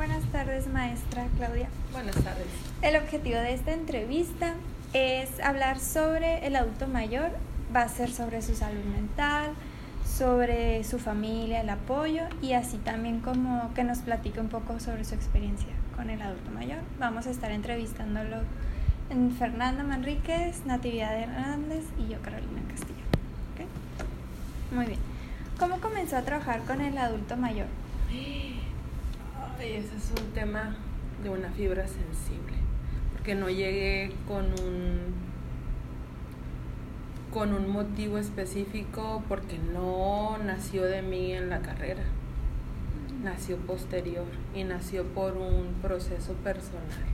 Buenas tardes, maestra Claudia. Buenas tardes. El objetivo de esta entrevista es hablar sobre el adulto mayor, va a ser sobre su salud mental, sobre su familia, el apoyo y así también como que nos platique un poco sobre su experiencia con el adulto mayor. Vamos a estar entrevistándolo en Fernanda Manríquez, Natividad Hernández y yo Carolina Castillo. Muy bien. ¿Cómo comenzó a trabajar con el adulto mayor? Ay, ese es un tema de una fibra sensible, porque no llegué con un con un motivo específico porque no nació de mí en la carrera. Nació posterior y nació por un proceso personal.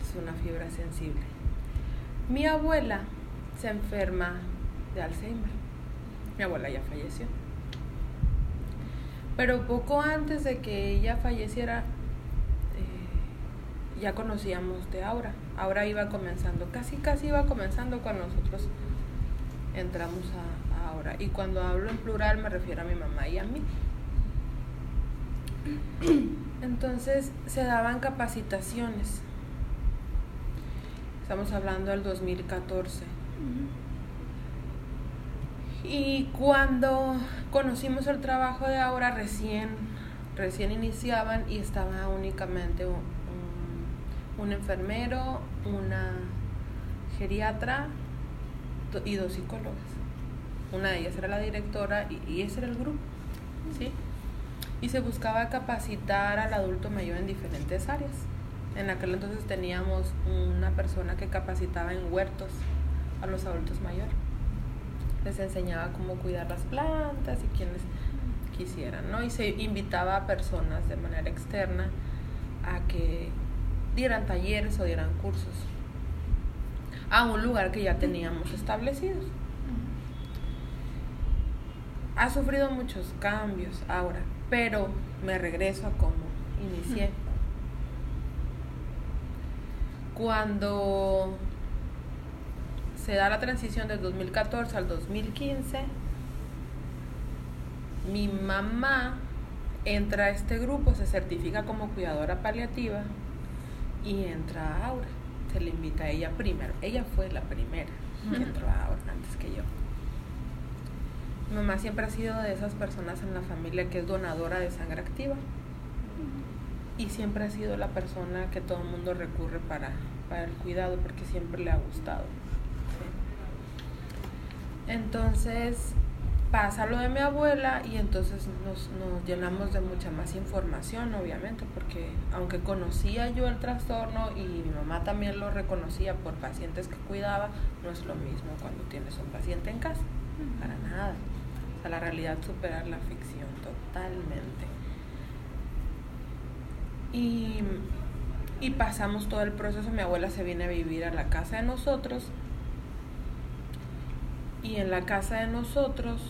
Es una fibra sensible. Mi abuela se enferma de Alzheimer. Mi abuela ya falleció. Pero poco antes de que ella falleciera, eh, ya conocíamos de Aura. Aura iba comenzando, casi casi iba comenzando cuando nosotros entramos a, Aura. Y cuando hablo en plural me refiero a mi mamá y a mí. Entonces se daban capacitaciones. Estamos hablando del 2014. Y cuando conocimos el trabajo de Aura, recién, recién iniciaban y estaba únicamente un, un, enfermero, una geriatra y dos psicólogas. Una de ellas era la directora y, y ese era el grupo. ¿sí? Y se buscaba capacitar al adulto mayor en diferentes áreas. En aquel entonces teníamos una persona que capacitaba en huertos a los adultos mayores les enseñaba cómo cuidar las plantas y quienes quisieran, ¿no? Y se invitaba a personas de manera externa a que dieran talleres o dieran cursos a un lugar que ya teníamos establecidos. Ha sufrido muchos cambios ahora, pero me regreso a cómo inicié. Cuando se da la transición del 2014 al 2015, mi mamá entra a este grupo, se certifica como cuidadora paliativa y entra a Aura. Se le invita a ella primero. Ella fue la primera que entró a Aura antes que yo. Mi mamá siempre ha sido de esas personas en la familia que es donadora de sangre activa. Y siempre ha sido la persona que todo el mundo recurre para, para el cuidado porque siempre le ha gustado. Entonces pasa lo de mi abuela y entonces nos, nos, llenamos de mucha más información, obviamente, porque aunque conocía yo el trastorno y mi mamá también lo reconocía por pacientes que cuidaba, no es lo mismo cuando tienes un paciente en casa, para nada. O sea, la realidad superar la ficción totalmente. Y, y pasamos todo el proceso, mi abuela se viene a vivir a la casa de nosotros y en la casa de nosotros,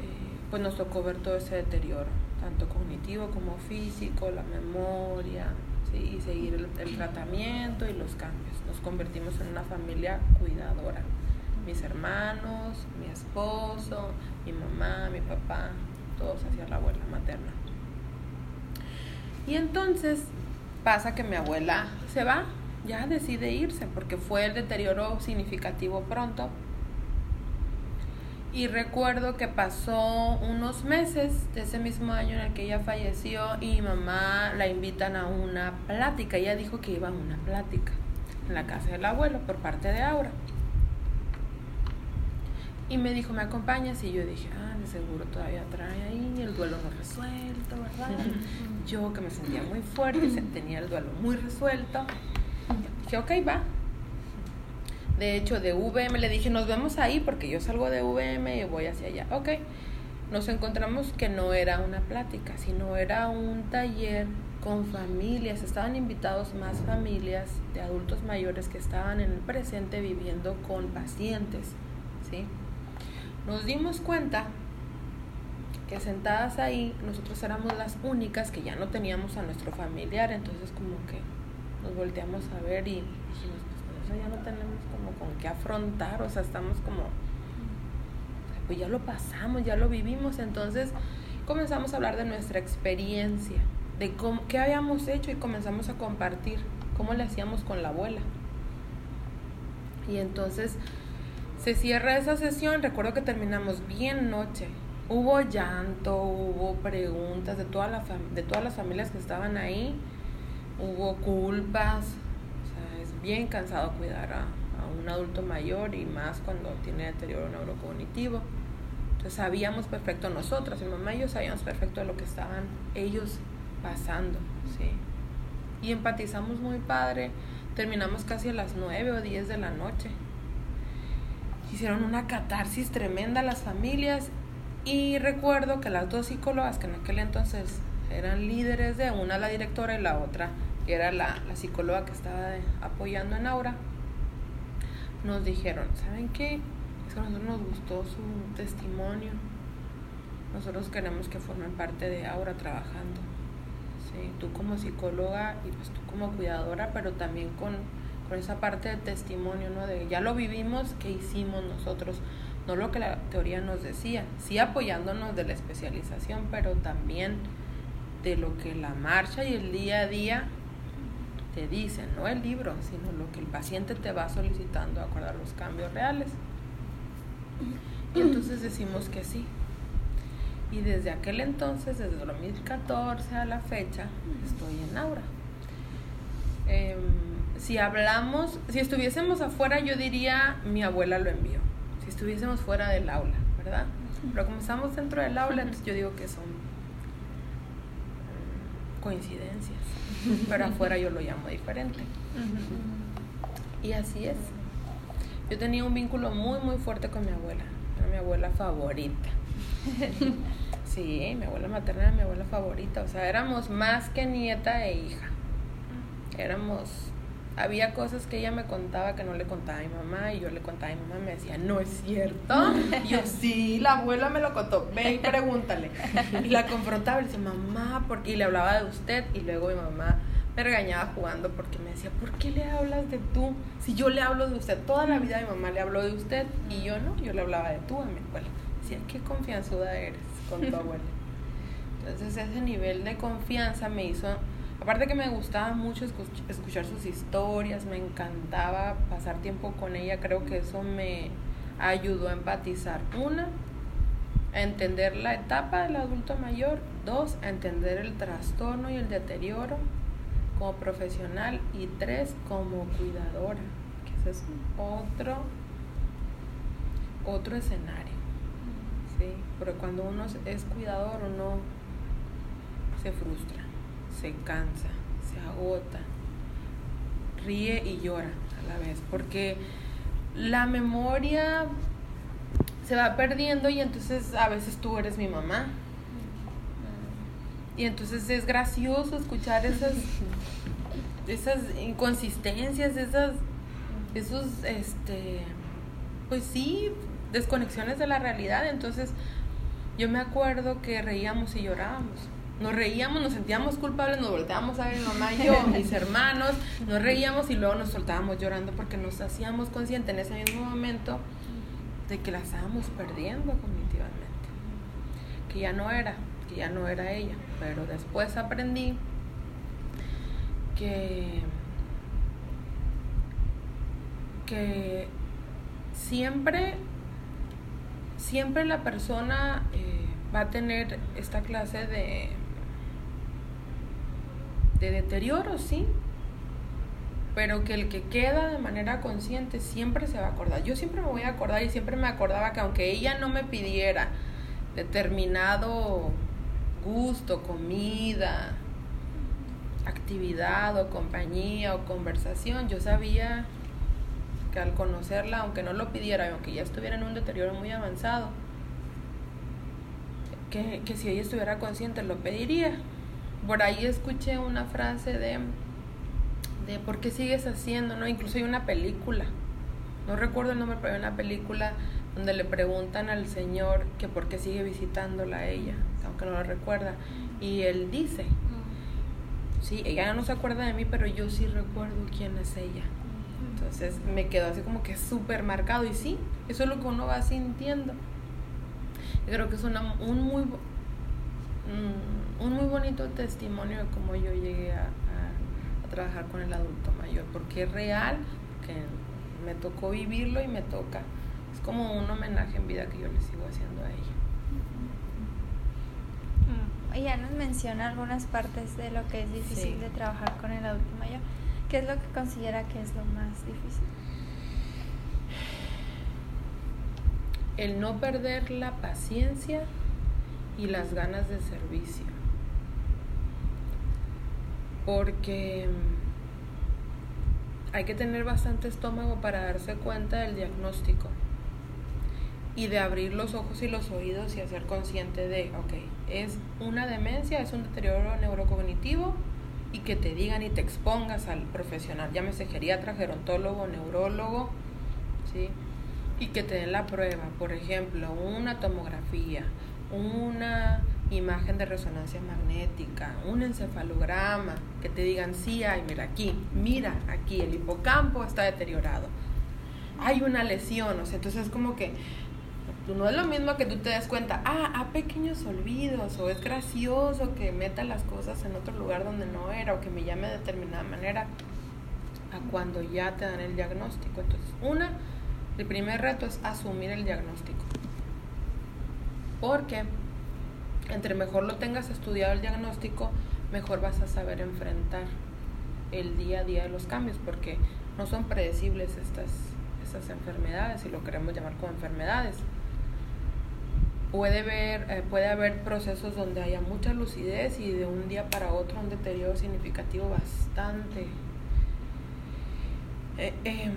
eh, pues nos tocó ver todo ese deterioro, tanto cognitivo como físico, la memoria, y seguir el, el, tratamiento y los cambios. Nos convertimos en una familia cuidadora. Mis hermanos, mi esposo, mi mamá, mi papá, todos hacia la abuela materna. Y entonces pasa que mi abuela se va, ya decide irse, porque fue el deterioro significativo pronto, y recuerdo que pasó unos meses de ese mismo año en el que ella falleció y mi mamá la invitan a una plática. Ella dijo que iba a una plática en la casa del abuelo por parte de Aura. Y me dijo, ¿me acompañas? Y yo dije, ah, de seguro todavía trae ahí el duelo no resuelto, ¿verdad? Yo que me sentía muy fuerte, tenía el duelo muy resuelto. Dije, ok, va, de hecho, de VM le dije, nos vemos ahí porque yo salgo de VM y voy hacia allá. Ok, nos encontramos que no era una plática, sino era un taller con familias. Estaban invitados más familias de adultos mayores que estaban en el presente viviendo con pacientes. ¿sí? Nos dimos cuenta que sentadas ahí nosotros éramos las únicas que ya no teníamos a nuestro familiar, entonces como que nos volteamos a ver y dijimos, ya no tenemos como con qué afrontar, o sea, estamos como, pues ya lo pasamos, ya lo vivimos, entonces comenzamos a hablar de nuestra experiencia, de cómo, qué habíamos hecho y comenzamos a compartir cómo le hacíamos con la abuela. Y entonces se cierra esa sesión, recuerdo que terminamos bien noche. Hubo llanto, hubo preguntas de, toda la de todas las familias que estaban ahí, hubo culpas, sea, bien cansado cuidar a, a un adulto mayor y más cuando tiene deterioro neurocognitivo. Entonces sabíamos perfecto nosotras, mi mamá y yo sabíamos perfecto lo que estaban ellos pasando, ¿sí? Y empatizamos muy padre, terminamos casi a las 9 o 10 de la noche. Hicieron una catarsis tremenda las familias y recuerdo que las dos psicólogas que en aquel entonces eran líderes de una la directora y la otra era la, la psicóloga que estaba apoyando en Aura, nos dijeron, ¿saben qué? Es que a nosotros nos gustó su testimonio. Nosotros queremos que formen parte de Aura trabajando tú como psicóloga y pues tú como cuidadora, pero también con, con esa parte de testimonio, ¿no? De ya lo vivimos, ¿qué hicimos nosotros? No lo que la teoría nos decía, sí apoyándonos de la especialización, pero también de lo que la marcha y el día a día te dicen, no el libro, sino lo que el paciente te va solicitando acordar los cambios reales. Y entonces decimos que sí, y desde aquel entonces, desde 2014 a la fecha, estoy en Aura. Em, si hablamos, si estuviésemos afuera, yo diría mi abuela lo envió. Si estuviésemos fuera del aula, ¿verdad? Pero como estamos dentro del aula, entonces yo digo que son em, coincidencias. Pero afuera yo lo llamo diferente. Y así es. Yo tenía un vínculo muy, muy fuerte con mi abuela. Era mi abuela favorita. Sí, mi abuela materna era mi abuela favorita. O sea, éramos más que nieta e hija. Éramos. Había cosas que ella me contaba que no le contaba a mi mamá y yo le contaba a mi mamá me decía, no es cierto. Y yo, sí, la abuela me lo contó, ve y pregúntale. Y la confrontaba y le decía, mamá, porque y le hablaba de usted y luego mi mamá me regañaba jugando porque me decía, ¿por qué le hablas de tú? Si yo le hablo de usted, toda la vida mi mamá le habló de usted y yo no, yo le hablaba de tú a mi abuela. Decía, qué confianzuda eres con tu abuela. Entonces ese nivel de confianza me hizo, aparte que me gustaba mucho escuchar sus historias, me encantaba pasar tiempo con ella, creo que eso me ayudó a empatizar. Una, a entender la etapa del adulto mayor. Dos, a entender el trastorno y el deterioro como profesional. Y tres, como cuidadora, que ese es otro, otro escenario. ¿sí? Pero cuando uno es cuidador, uno se frustra, se cansa, se agota, ríe y llora a la vez, porque la memoria se va perdiendo y entonces a veces tú eres mi mamá. Y entonces es gracioso escuchar esas, esas inconsistencias, esas, esos, este, pues sí, desconexiones de la realidad. Entonces, yo me acuerdo que reíamos y llorábamos. Nos reíamos, nos sentíamos culpables, nos volteábamos a ver mi mamá y yo, mis hermanos, nos reíamos y luego nos soltábamos llorando porque nos hacíamos conscientes en ese mismo momento de que la estábamos perdiendo cognitivamente. Que ya no era, que ya no era ella. Pero después aprendí que, que siempre siempre la persona eh, va a tener esta clase de, de deterioro, sí, pero que el que queda de manera consciente siempre se va a acordar. Yo siempre me voy a acordar y siempre me acordaba que aunque ella no me pidiera determinado gusto, comida, actividad o compañía o conversación, yo sabía que al conocerla, aunque no lo pidiera, aunque ya estuviera en un deterioro muy avanzado, que, que si ella estuviera consciente lo pediría. Por ahí escuché una frase de, de ¿por qué sigues haciendo? ¿no? Incluso hay una película, no recuerdo el nombre, pero hay una película donde le preguntan al Señor que por qué sigue visitándola a ella, aunque no lo recuerda. Y él dice, sí, ella no se acuerda de mí, pero yo sí recuerdo quién es ella. Entonces me quedó así como que súper marcado y sí, eso es lo que uno va sintiendo. Yo creo que es una, un muy, mm, un muy bonito testimonio de cómo yo llegué a, a, trabajar con el adulto mayor, porque es real, que me tocó vivirlo y me toca. Es como un homenaje en vida que yo le sigo haciendo a ella. Mm, ella nos menciona algunas partes de lo que es difícil de trabajar con el adulto mayor. ¿Qué es lo que considera que es lo más difícil? El no perder la paciencia y las ganas de servicio. Porque hay que tener bastante estómago para darse cuenta del diagnóstico y de abrir los ojos y los oídos y hacer consciente de, ok, es una demencia, es un deterioro neurocognitivo y que te digan y te expongas al profesional, llámese geriatra, gerontólogo, neurólogo, ¿sí? Y que te den la prueba, por ejemplo, una tomografía, una imagen de resonancia magnética, un encefalograma, que te digan, sí hay, mira aquí, mira aquí, el hipocampo está deteriorado, hay una lesión, o sea, entonces es como que no es lo mismo que tú te des cuenta, ah, a pequeños olvidos, o es gracioso que meta las cosas en otro lugar donde no era, o que me llame de determinada manera, a cuando ya te dan el diagnóstico. Entonces, una, el primer reto es asumir el diagnóstico. Porque entre mejor lo tengas estudiado el diagnóstico, mejor vas a saber enfrentar el día a día de los cambios, porque no son predecibles estas, estas enfermedades, si lo queremos llamar como enfermedades. Puede, ver, eh, puede haber procesos donde haya mucha lucidez y de un día para otro un deterioro significativo bastante. Eh, em,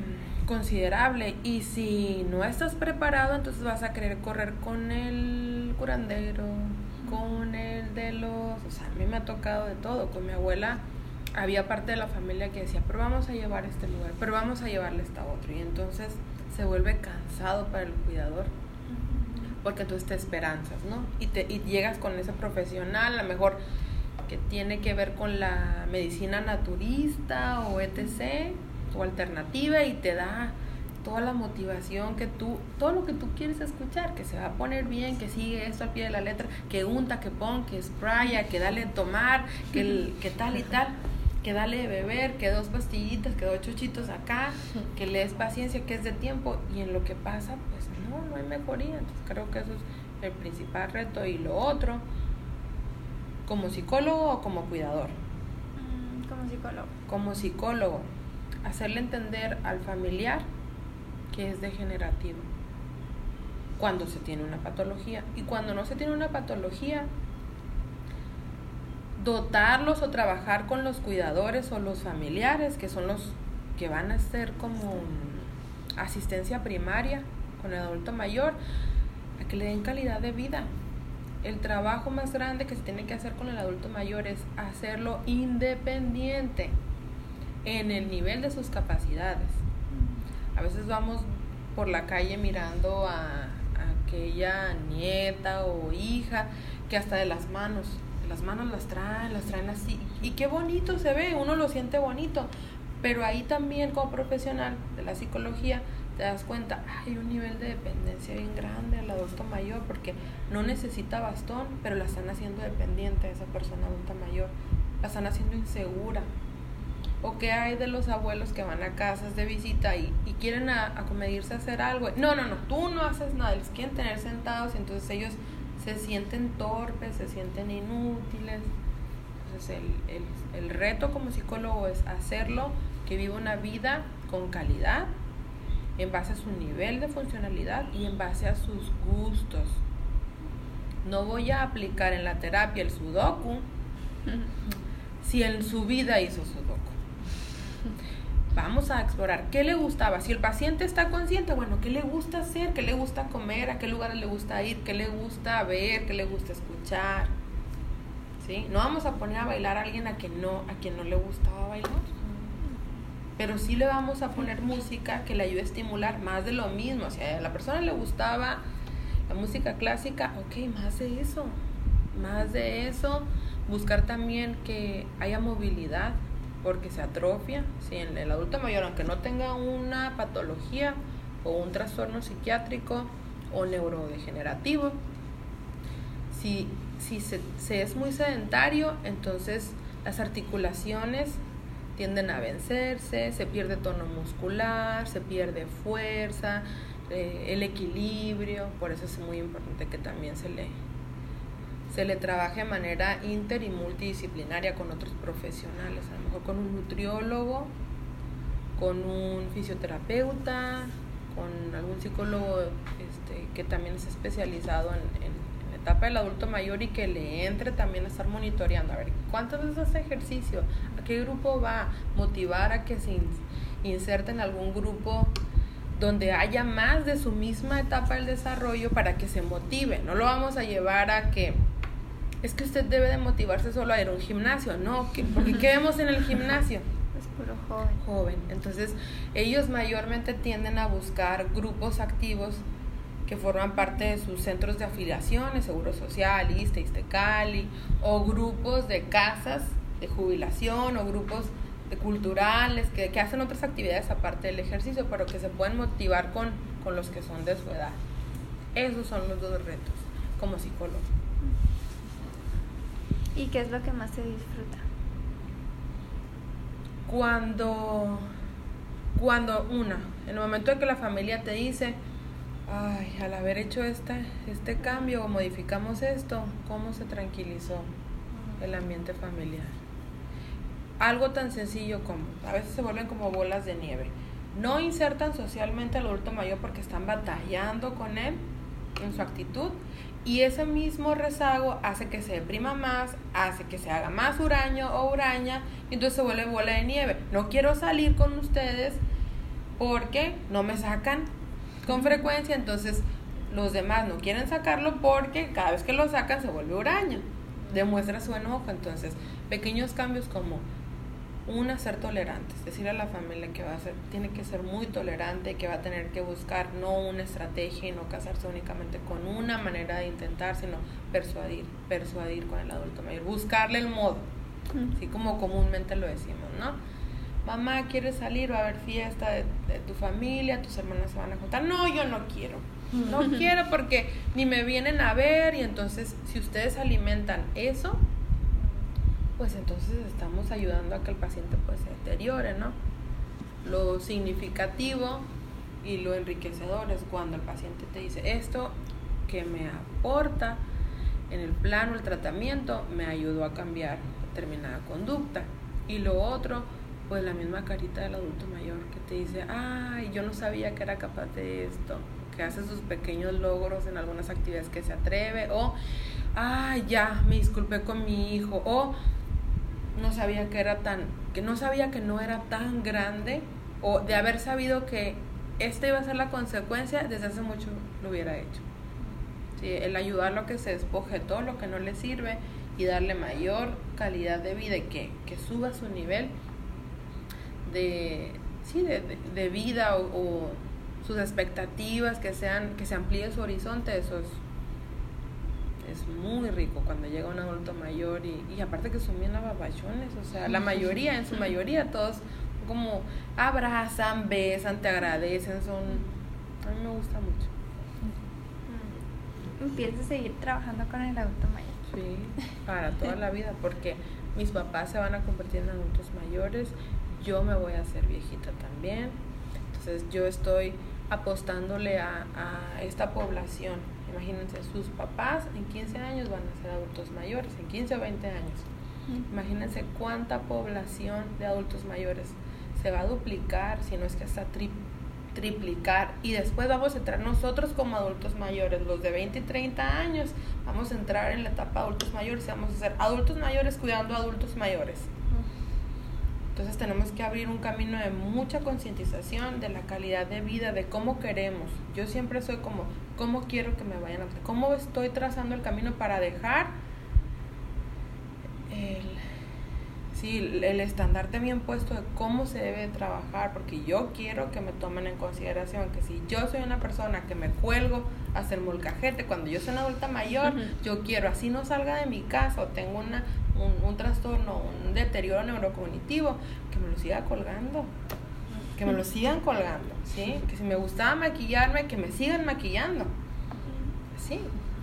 considerable. Y si no estás preparado, entonces vas a querer correr con el curandero, con el de los... O sea, a mí me ha tocado de todo. Con mi abuela había parte de la familia que decía, pero vamos a llevar este lugar, pero vamos a llevarle esta otro. Y entonces se vuelve cansado para el cuidador porque tú te esperanzas, ¿no? Y, te, y llegas con ese profesional, a lo mejor que tiene que ver con la medicina naturista o etc. o alternativa y te da toda la motivación que tú, todo lo que tú quieres escuchar, que se va a poner bien, que sigue esto al pie de la letra, que unta, que pon, que spraya, que dale tomar, que, que tal y tal, que dale beber, que dos pastillitas, que dos chuchitos acá, que le des paciencia, que es de tiempo, y en lo que pasa, pues no, no hay mejoría. Entonces creo que eso es el principal reto. Y lo otro, como psicólogo o como cuidador. Mm, como psicólogo. Como psicólogo, hacerle entender al familiar que es degenerativo cuando se tiene una patología. Y cuando no se tiene una patología, dotarlos o trabajar con los cuidadores o los familiares, que son los que van a ser como asistencia primaria con el adulto mayor, a que le den calidad de vida. El trabajo más grande que se tiene que hacer con el adulto mayor es hacerlo independiente en el nivel de sus capacidades. A veces vamos por la calle mirando a, aquella nieta o hija que hasta de las manos, las manos las traen, las traen así. Y qué bonito se ve, uno lo siente bonito. Pero ahí también como profesional de la psicología te das cuenta, hay un nivel de dependencia bien grande al adulto mayor porque no necesita bastón, pero la están haciendo dependiente a esa persona adulta mayor, la están haciendo insegura. ¿O qué hay de los abuelos que van a casas de visita y, y quieren acomedirse a hacer algo? No, no, no, tú no haces nada, les quieren tener sentados y entonces ellos se sienten torpes, se sienten inútiles. Entonces el, el, el reto como psicólogo es hacerlo que viva una vida con calidad en base a su nivel de funcionalidad y en base a sus gustos. No voy a aplicar en la terapia el sudoku si en su vida hizo sudoku. Vamos a explorar qué le gustaba. Si el paciente está consciente, bueno, qué le gusta hacer, qué le gusta comer, a qué lugares le gusta ir, qué le gusta ver, qué le gusta escuchar. ¿Sí? No vamos a poner a bailar a alguien a quien no, a quien no le gustaba bailar pero sí le vamos a poner música que le ayude a estimular más de lo mismo. O sea, a la persona le gustaba la música clásica, ok, más de eso, más de eso. Buscar también que haya movilidad, porque se atrofia. Si en el adulto mayor, aunque no tenga una patología o un trastorno psiquiátrico o neurodegenerativo, si si se, se es muy sedentario, entonces las articulaciones tienden a vencerse, se pierde tono muscular, se pierde fuerza, eh, el equilibrio, por eso es muy importante que también se le, se le trabaje de manera inter y multidisciplinaria con otros profesionales, a lo mejor con un nutriólogo, con un fisioterapeuta, con algún psicólogo este, que también es especializado en, en, la etapa del adulto mayor y que le entre también a estar monitoreando, a ver cuántas veces hace ejercicio, a qué grupo va, motivar a que se inserte en algún grupo donde haya más de su misma etapa del desarrollo para que se motive. No lo vamos a llevar a que es que usted debe de motivarse solo a ir a un gimnasio, no, porque ¿qué vemos en el gimnasio? Es puro joven. Joven. Entonces, ellos mayormente tienden a buscar grupos activos que forman parte de sus centros de afiliaciones, Seguro Social, ISTE, Cali, o grupos de casas de jubilación, o grupos de culturales, que, que, hacen otras actividades aparte del ejercicio, pero que se pueden motivar con, con los que son de su edad. Esos son los dos retos como psicólogo. ¿Y qué es lo que más se disfruta? Cuando, cuando una, en el momento en que la familia te dice, ay, al haber hecho este, este cambio o modificamos esto, ¿cómo se tranquilizó el ambiente familiar? Algo tan sencillo como, a veces se vuelven como bolas de nieve. No insertan socialmente al adulto mayor porque están batallando con él en su actitud y ese mismo rezago hace que se deprima más, hace que se haga más huraño o huraña, y entonces se vuelve bola de nieve. No quiero salir con ustedes porque no me sacan con frecuencia, entonces los demás no quieren sacarlo porque cada vez que lo sacan se vuelve huraña. Demuestra su enojo, entonces pequeños cambios como una, ser tolerantes, decir a la familia que va a ser, tiene que ser muy tolerante, que va a tener que buscar no una estrategia y no casarse únicamente con una manera de intentar, sino persuadir, persuadir con el adulto mayor, buscarle el modo, así como comúnmente lo decimos, ¿no? Mamá, ¿quieres salir? Va a haber fiesta de, de tu familia, tus hermanas se van a juntar. No, yo no quiero. No quiero porque ni me vienen a ver y entonces si ustedes alimentan eso, pues entonces estamos ayudando a que el paciente pues se deteriore, ¿no? Lo significativo y lo enriquecedor es cuando el paciente te dice esto que me aporta en el plano el tratamiento me ayudó a cambiar determinada conducta y lo otro pues la misma carita del adulto mayor que te dice ay yo no sabía que era capaz de esto que hace sus pequeños logros en algunas actividades que se atreve o ay ya me disculpé con mi hijo o no sabía que era tan, que no sabía que no era tan grande, o de haber sabido que esta iba a ser la consecuencia, desde hace mucho lo hubiera hecho. Sí, el ayudarlo a que se despoje todo lo que no le sirve y darle mayor calidad de vida y que, que suba su nivel de, sí, de, de, vida o, o, sus expectativas, que, sean, que se amplíe su horizonte, eso es es muy rico cuando llega un adulto mayor y, y aparte que son bien ababachones, o sea, la mayoría, en su mayoría, todos como abrazan, besan, te agradecen, son... A mí me gusta mucho. Empieza a seguir trabajando con el adulto mayor. Sí, para toda la vida, porque mis papás se van a convertir en adultos mayores, yo me voy a hacer viejita también, entonces yo estoy apostándole a, a esta población Imagínense, sus papás en 15 años van a ser adultos mayores, en 15 o 20 años. Imagínense cuánta población de adultos mayores se va a duplicar, si no es que hasta tri triplicar. Y después vamos a entrar nosotros como adultos mayores, los de 20 y 30 años, vamos a entrar en la etapa de adultos mayores y vamos a ser adultos mayores cuidando a adultos mayores. Entonces tenemos que abrir un camino de mucha concientización de la calidad de vida, de cómo queremos. Yo siempre soy como, ¿cómo quiero que me vayan a... ¿Cómo estoy trazando el camino para dejar el, sí, el estandarte bien puesto de cómo se debe trabajar? Porque yo quiero que me tomen en consideración que si yo soy una persona que me cuelgo hacia el molcajete, cuando yo soy una adulta mayor, yo quiero, así no salga de mi casa o tengo una un, un trastorno, un deterioro neurocognitivo, que me lo siga colgando que me lo sigan colgando, ¿sí? Que si me gustaba maquillarme, que me sigan maquillando. Sí,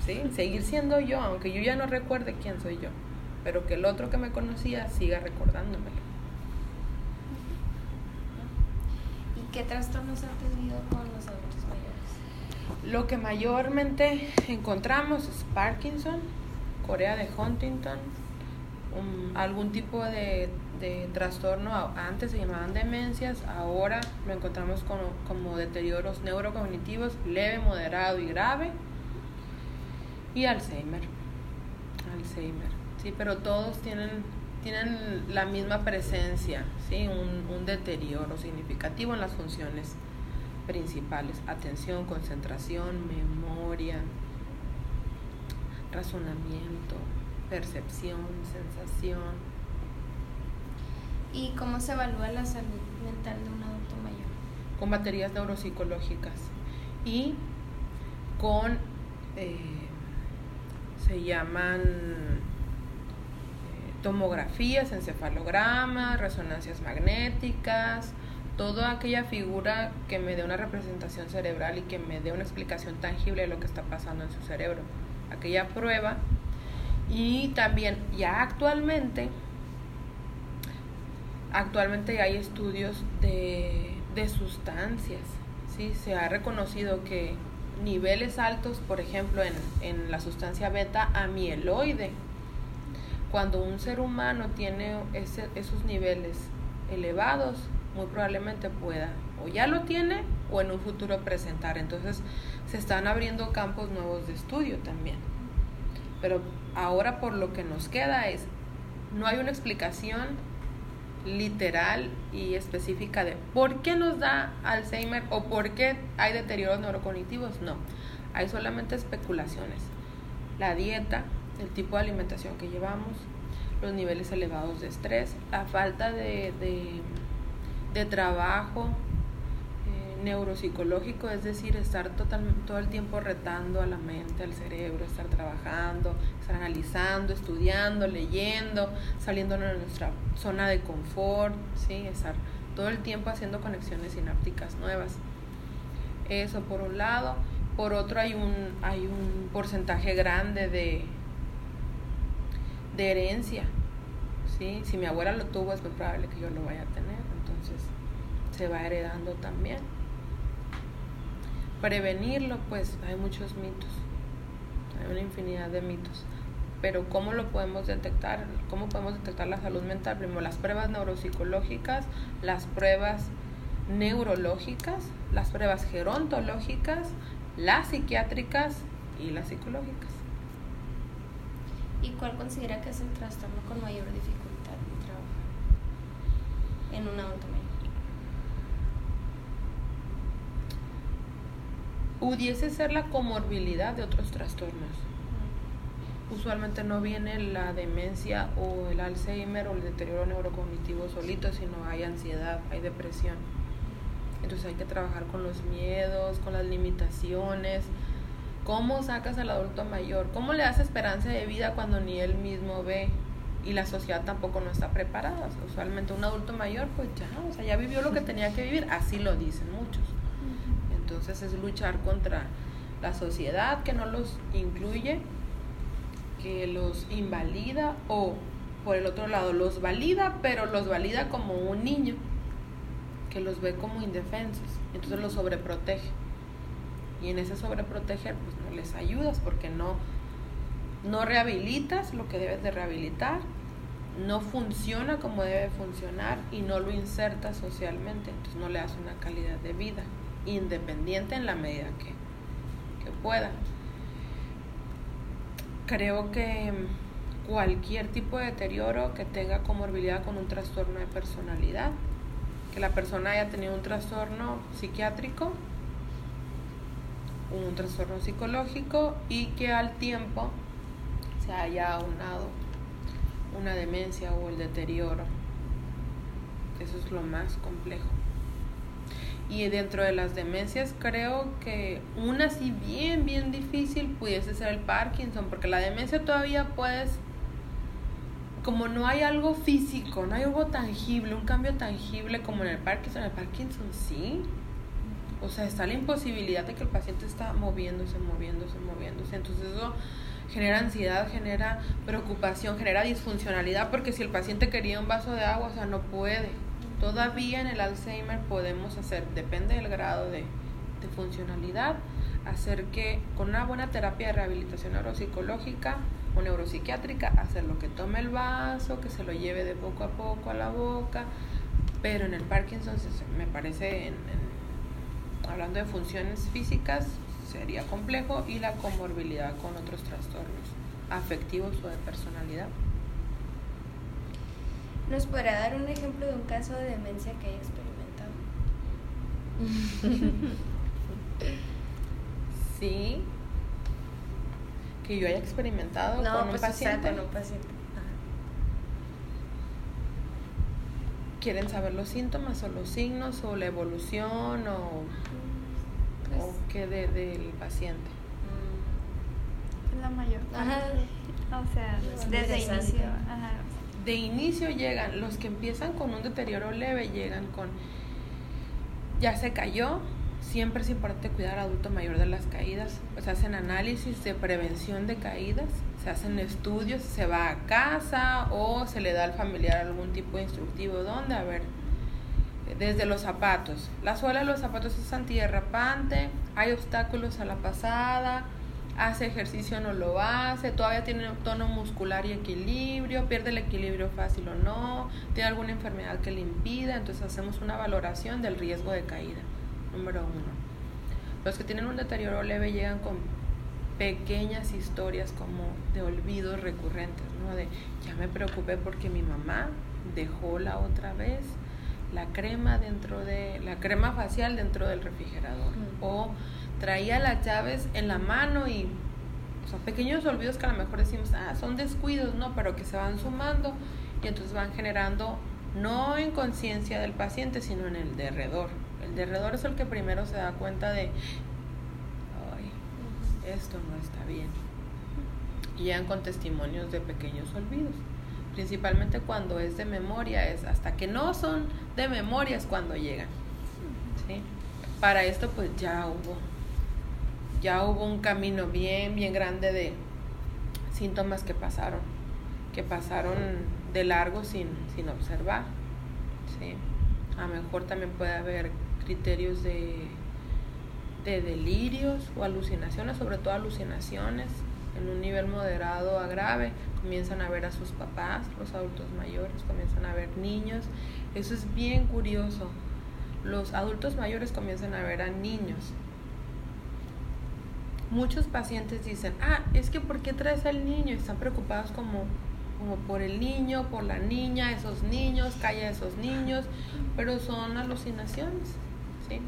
¿sí? Seguir siendo yo, aunque yo ya no recuerde quién soy yo, pero que el otro que me conocía siga recordándomelo. ¿Y qué trastornos ha tenido con los adultos mayores? Lo que mayormente encontramos es Parkinson, Corea de Huntington, algún tipo de, de, trastorno, antes se llamaban demencias, ahora lo encontramos como, como deterioros neurocognitivos leve, moderado y grave, y Alzheimer. Alzheimer, sí, pero todos tienen, tienen la misma presencia, ¿sí? un, un deterioro significativo en las funciones principales, atención, concentración, memoria, razonamiento, percepción, sensación. ¿Y cómo se evalúa la salud mental de un adulto mayor? Con baterías neuropsicológicas y con, eh, se llaman eh, tomografías, encefalogramas, resonancias magnéticas, toda aquella figura que me dé una representación cerebral y que me dé una explicación tangible de lo que está pasando en su cerebro. Aquella prueba y también ya actualmente, actualmente hay estudios de, de sustancias, ¿sí? Se ha reconocido que niveles altos, por ejemplo, en, en la sustancia beta amieloide, cuando un ser humano tiene ese, esos niveles elevados, muy probablemente pueda, o ya lo tiene, o en un futuro presentar. Entonces, se están abriendo campos nuevos de estudio también. Pero ahora por lo que nos queda es, no hay una explicación literal y específica de por qué nos da Alzheimer o por qué hay deterioros neurocognitivos. No, hay solamente especulaciones. La dieta, el tipo de alimentación que llevamos, los niveles elevados de estrés, la falta de, de, de trabajo, neuropsicológico, es decir, estar total, todo el tiempo retando a la mente, al cerebro, estar trabajando, estar analizando, estudiando, leyendo, saliendo de nuestra zona de confort, ¿sí? estar todo el tiempo haciendo conexiones sinápticas nuevas. Eso por un lado. Por otro hay un, hay un porcentaje grande de, de herencia. ¿sí? Si mi abuela lo tuvo es muy probable que yo lo vaya a tener. Entonces se va heredando también prevenirlo, pues hay muchos mitos, hay una infinidad de mitos. Pero ¿cómo lo podemos detectar? ¿Cómo podemos detectar la salud mental? Primero, las pruebas neuropsicológicas, las pruebas neurológicas, las pruebas gerontológicas, las psiquiátricas y las psicológicas. ¿Y cuál considera que es el trastorno con mayor dificultad de en un adulto pudiese ser la comorbilidad de otros trastornos. Usualmente no viene la demencia o el Alzheimer o el deterioro neurocognitivo solito, sino hay ansiedad, hay depresión. Entonces hay que trabajar con los miedos, con las limitaciones. ¿Cómo sacas al adulto mayor? ¿Cómo le das esperanza de vida cuando ni él mismo ve? Y la sociedad tampoco no está preparada. usualmente un adulto mayor, pues ya, o sea, ya vivió lo que tenía que vivir. Así lo dicen muchos. Entonces es luchar contra la sociedad que no los incluye, que los invalida o por el otro lado los valida, pero los valida como un niño, que los ve como indefensos, entonces los sobreprotege. Y en ese sobreproteger pues no les ayudas porque no, no rehabilitas lo que debes de rehabilitar, no funciona como debe funcionar y no lo insertas socialmente, entonces no le das una calidad de vida independiente en la medida que, pueda. Creo que cualquier tipo de deterioro que tenga comorbilidad con un trastorno de personalidad, que la persona haya tenido un trastorno psiquiátrico, un trastorno psicológico y que al tiempo se haya aunado una demencia o el deterioro. Eso es lo más complejo. Y dentro de las demencias creo que una así bien, bien difícil pudiese ser el Parkinson, porque la demencia todavía puedes, como no hay algo físico, no hay algo tangible, un cambio tangible como en el Parkinson, el Parkinson sí. O sea, está la imposibilidad de que el paciente está moviéndose, moviéndose, moviéndose. Entonces eso genera ansiedad, genera preocupación, genera disfuncionalidad, porque si el paciente quería un vaso de agua, o sea, no puede. Todavía en el Alzheimer podemos hacer, depende del grado de, funcionalidad, hacer que con una buena terapia de rehabilitación neuropsicológica o neuropsiquiátrica, hacer lo que tome el vaso, que se lo lleve de poco a poco a la boca, pero en el Parkinson me parece, hablando de funciones físicas, sería complejo y la comorbilidad con otros trastornos afectivos o de personalidad. ¿Nos podrá dar un ejemplo de un caso de demencia que haya experimentado? sí. Que yo haya experimentado no, con un pues, paciente. con un paciente. ¿Quieren saber los síntomas o los signos o la evolución o, Pues- o qué de, del paciente? La mayor parte. Ajá. O sea, Es desde interesante. inicio. Ajá. De inicio llegan, los que empiezan con un deterioro leve llegan con, ya se cayó, siempre es importante cuidar al adulto mayor de las caídas, pues hacen análisis de prevención de caídas, se hacen estudios, se va a casa o se le da al familiar algún tipo de instructivo, ¿dónde? A ver, desde los zapatos, la suela de los zapatos es antiderrapante, hay obstáculos a la pasada, hace ejercicio o no lo hace, todavía tiene tono muscular y equilibrio, pierde el equilibrio fácil o no, tiene alguna enfermedad que le impida, entonces hacemos una valoración del riesgo de caída, número uno. Los que tienen un deterioro leve llegan con pequeñas historias como de olvidos recurrentes, ¿no? De ya me preocupé porque mi mamá dejó la otra vez la crema dentro de la crema facial dentro del refrigerador Mm. o traía las llaves en la mano y o pequeños olvidos que a lo mejor decimos, ah, son descuidos, no, pero que se van sumando y entonces van generando no en conciencia del paciente, sino en el derredor. El derredor es el que primero se da cuenta de, esto no está bien. Y llegan con testimonios de pequeños olvidos. Principalmente cuando es de memoria, es hasta que no son de memoria es cuando llegan. Para esto pues ya hubo, ya hubo un camino bien, bien grande de síntomas que pasaron, que pasaron de largo sin, sin observar. ¿sí? A lo mejor también puede haber criterios de, de delirios o alucinaciones, sobre todo alucinaciones en un nivel moderado a grave, comienzan a ver a sus papás, los adultos mayores, comienzan a ver niños. Eso es bien curioso. Los adultos mayores comienzan a ver a niños. Muchos pacientes dicen, ah, es que ¿por qué traes al niño? Están preocupados como, como por el niño, por la niña, esos niños, calla a esos niños, pero son alucinaciones. ¿sí?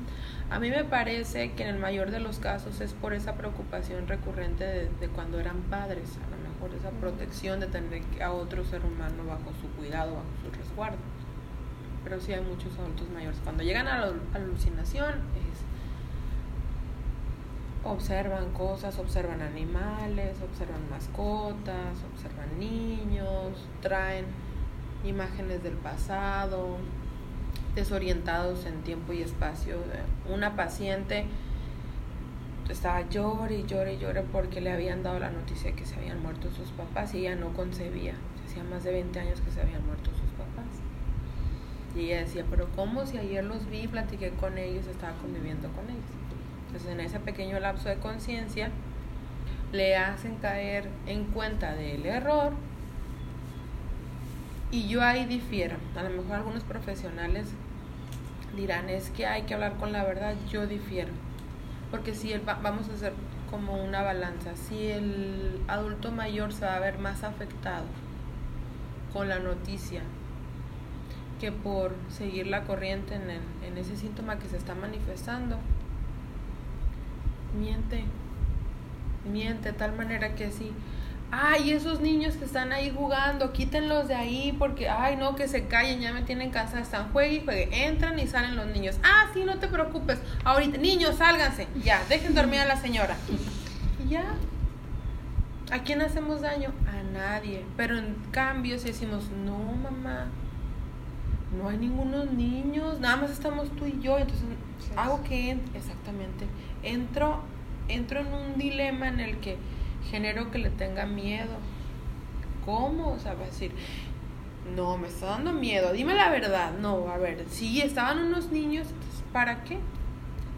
A mí me parece que en el mayor de los casos es por esa preocupación recurrente de, de cuando eran padres, a lo mejor esa protección de tener a otro ser humano bajo su cuidado, bajo su resguardo. Pero sí hay muchos adultos mayores. Cuando llegan a la alucinación, observan cosas, observan animales, observan mascotas, observan niños, traen imágenes del pasado, desorientados en tiempo y espacio. Una paciente estaba llore y llore y llore porque le habían dado la noticia de que se habían muerto sus papás y ella no concebía. Hacía más de 20 años que se habían muerto sus papás. Y ella decía, pero ¿cómo si ayer los vi, platiqué con ellos, estaba conviviendo con ellos? Entonces en ese pequeño lapso de conciencia le hacen caer en cuenta del error y yo ahí difiero. A lo mejor algunos profesionales dirán, es que hay que hablar con la verdad, yo difiero. Porque si el, vamos a hacer como una balanza, si el adulto mayor se va a ver más afectado con la noticia que por seguir la corriente en, el, en ese síntoma que se está manifestando, miente, miente de tal manera que sí ay, esos niños que están ahí jugando, quítenlos de ahí porque, ay, no, que se callen, ya me tienen casa, están juegue y juegue, entran y salen los niños. Ah, sí, no te preocupes, ahorita, niños, sálganse, ya, dejen dormir a la señora. Y ya, ¿a quién hacemos daño? A nadie. Pero en cambio, si decimos, no, mamá, no hay ningunos niños, nada más estamos tú y yo, entonces Hago que, en- exactamente, entro, entro en un dilema en el que genero que le tenga miedo. ¿Cómo? O sea, va a decir, no, me está dando miedo, dime la verdad. No, a ver, sí, estaban unos niños, ¿para qué?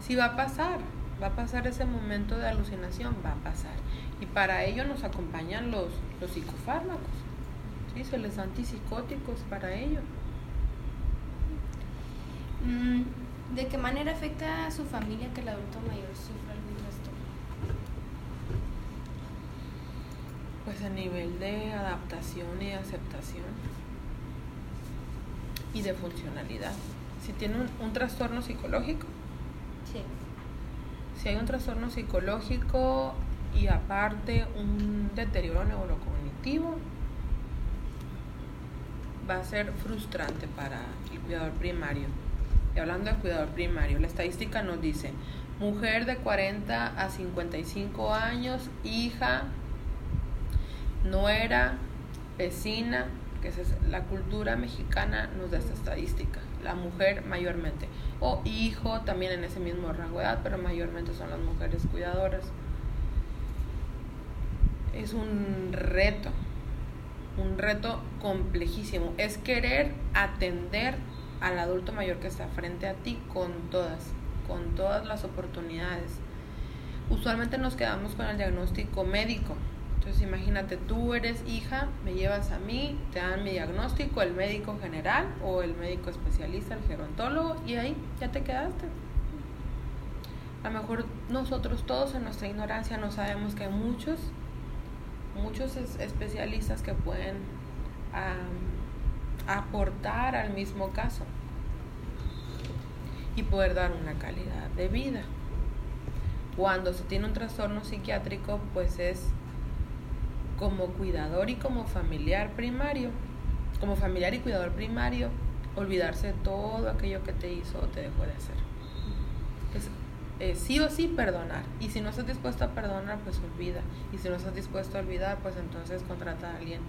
Sí va a pasar, va a pasar ese momento de alucinación, va a pasar. Y para ello nos acompañan los, los psicofármacos. Sí, se les da antipsicóticos para ello. Mm, ¿De qué manera afecta a su familia que el adulto mayor sufra algún trastorno? Pues a nivel de adaptación y aceptación y de funcionalidad. Si tiene un, un trastorno psicológico, Sí. si hay un trastorno psicológico y aparte un deterioro neurocognitivo, va a ser frustrante para el cuidador primario. Y hablando del cuidador primario, la estadística nos dice, mujer de 40 a 55 años, hija, nuera, vecina, que es la cultura mexicana nos da esta estadística, la mujer mayormente, o hijo también en ese mismo rango de edad, pero mayormente son las mujeres cuidadoras. Es un reto, un reto complejísimo, es querer atender al adulto mayor que está frente a ti con todas, con todas las oportunidades. Usualmente nos quedamos con el diagnóstico médico, entonces imagínate, tú eres hija, me llevas a mí, te dan mi diagnóstico, el médico general o el médico especialista, el gerontólogo, y ahí ya te quedaste. A lo mejor nosotros todos en nuestra ignorancia no sabemos que hay muchos, muchos es- especialistas que pueden aportar al mismo caso y poder dar una calidad de vida. Cuando se tiene un trastorno psiquiátrico, pues es como cuidador y como familiar primario, como familiar y cuidador primario, olvidarse de todo aquello que te hizo o te dejó de hacer. Es eh, sí o sí perdonar. Y si no estás dispuesto a perdonar, pues olvida. Y si no estás dispuesto a olvidar, pues entonces contrata a alguien.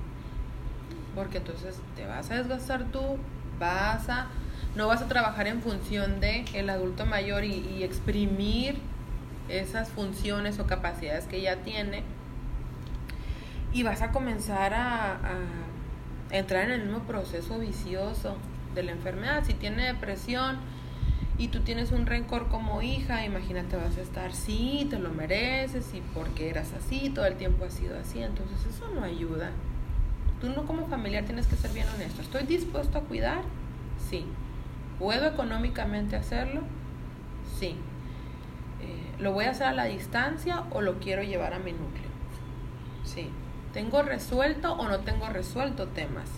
Porque entonces te vas a desgastar tú, vas a, no vas a trabajar en función de el adulto mayor y, y exprimir esas funciones o capacidades que ya tiene y vas a comenzar a, entrar en el mismo proceso vicioso de la enfermedad. Si tiene depresión y tú tienes un rencor como hija, imagínate vas a estar, sí, te lo mereces y porque eras así, todo el tiempo has sido así, entonces eso no ayuda. Tú no como familiar tienes que ser bien honesto. ¿Estoy dispuesto a cuidar? Sí. ¿Puedo económicamente hacerlo? Sí. Eh, ¿Lo voy a hacer a la distancia o lo quiero llevar a mi núcleo? Sí. ¿Tengo resuelto o no tengo resuelto temas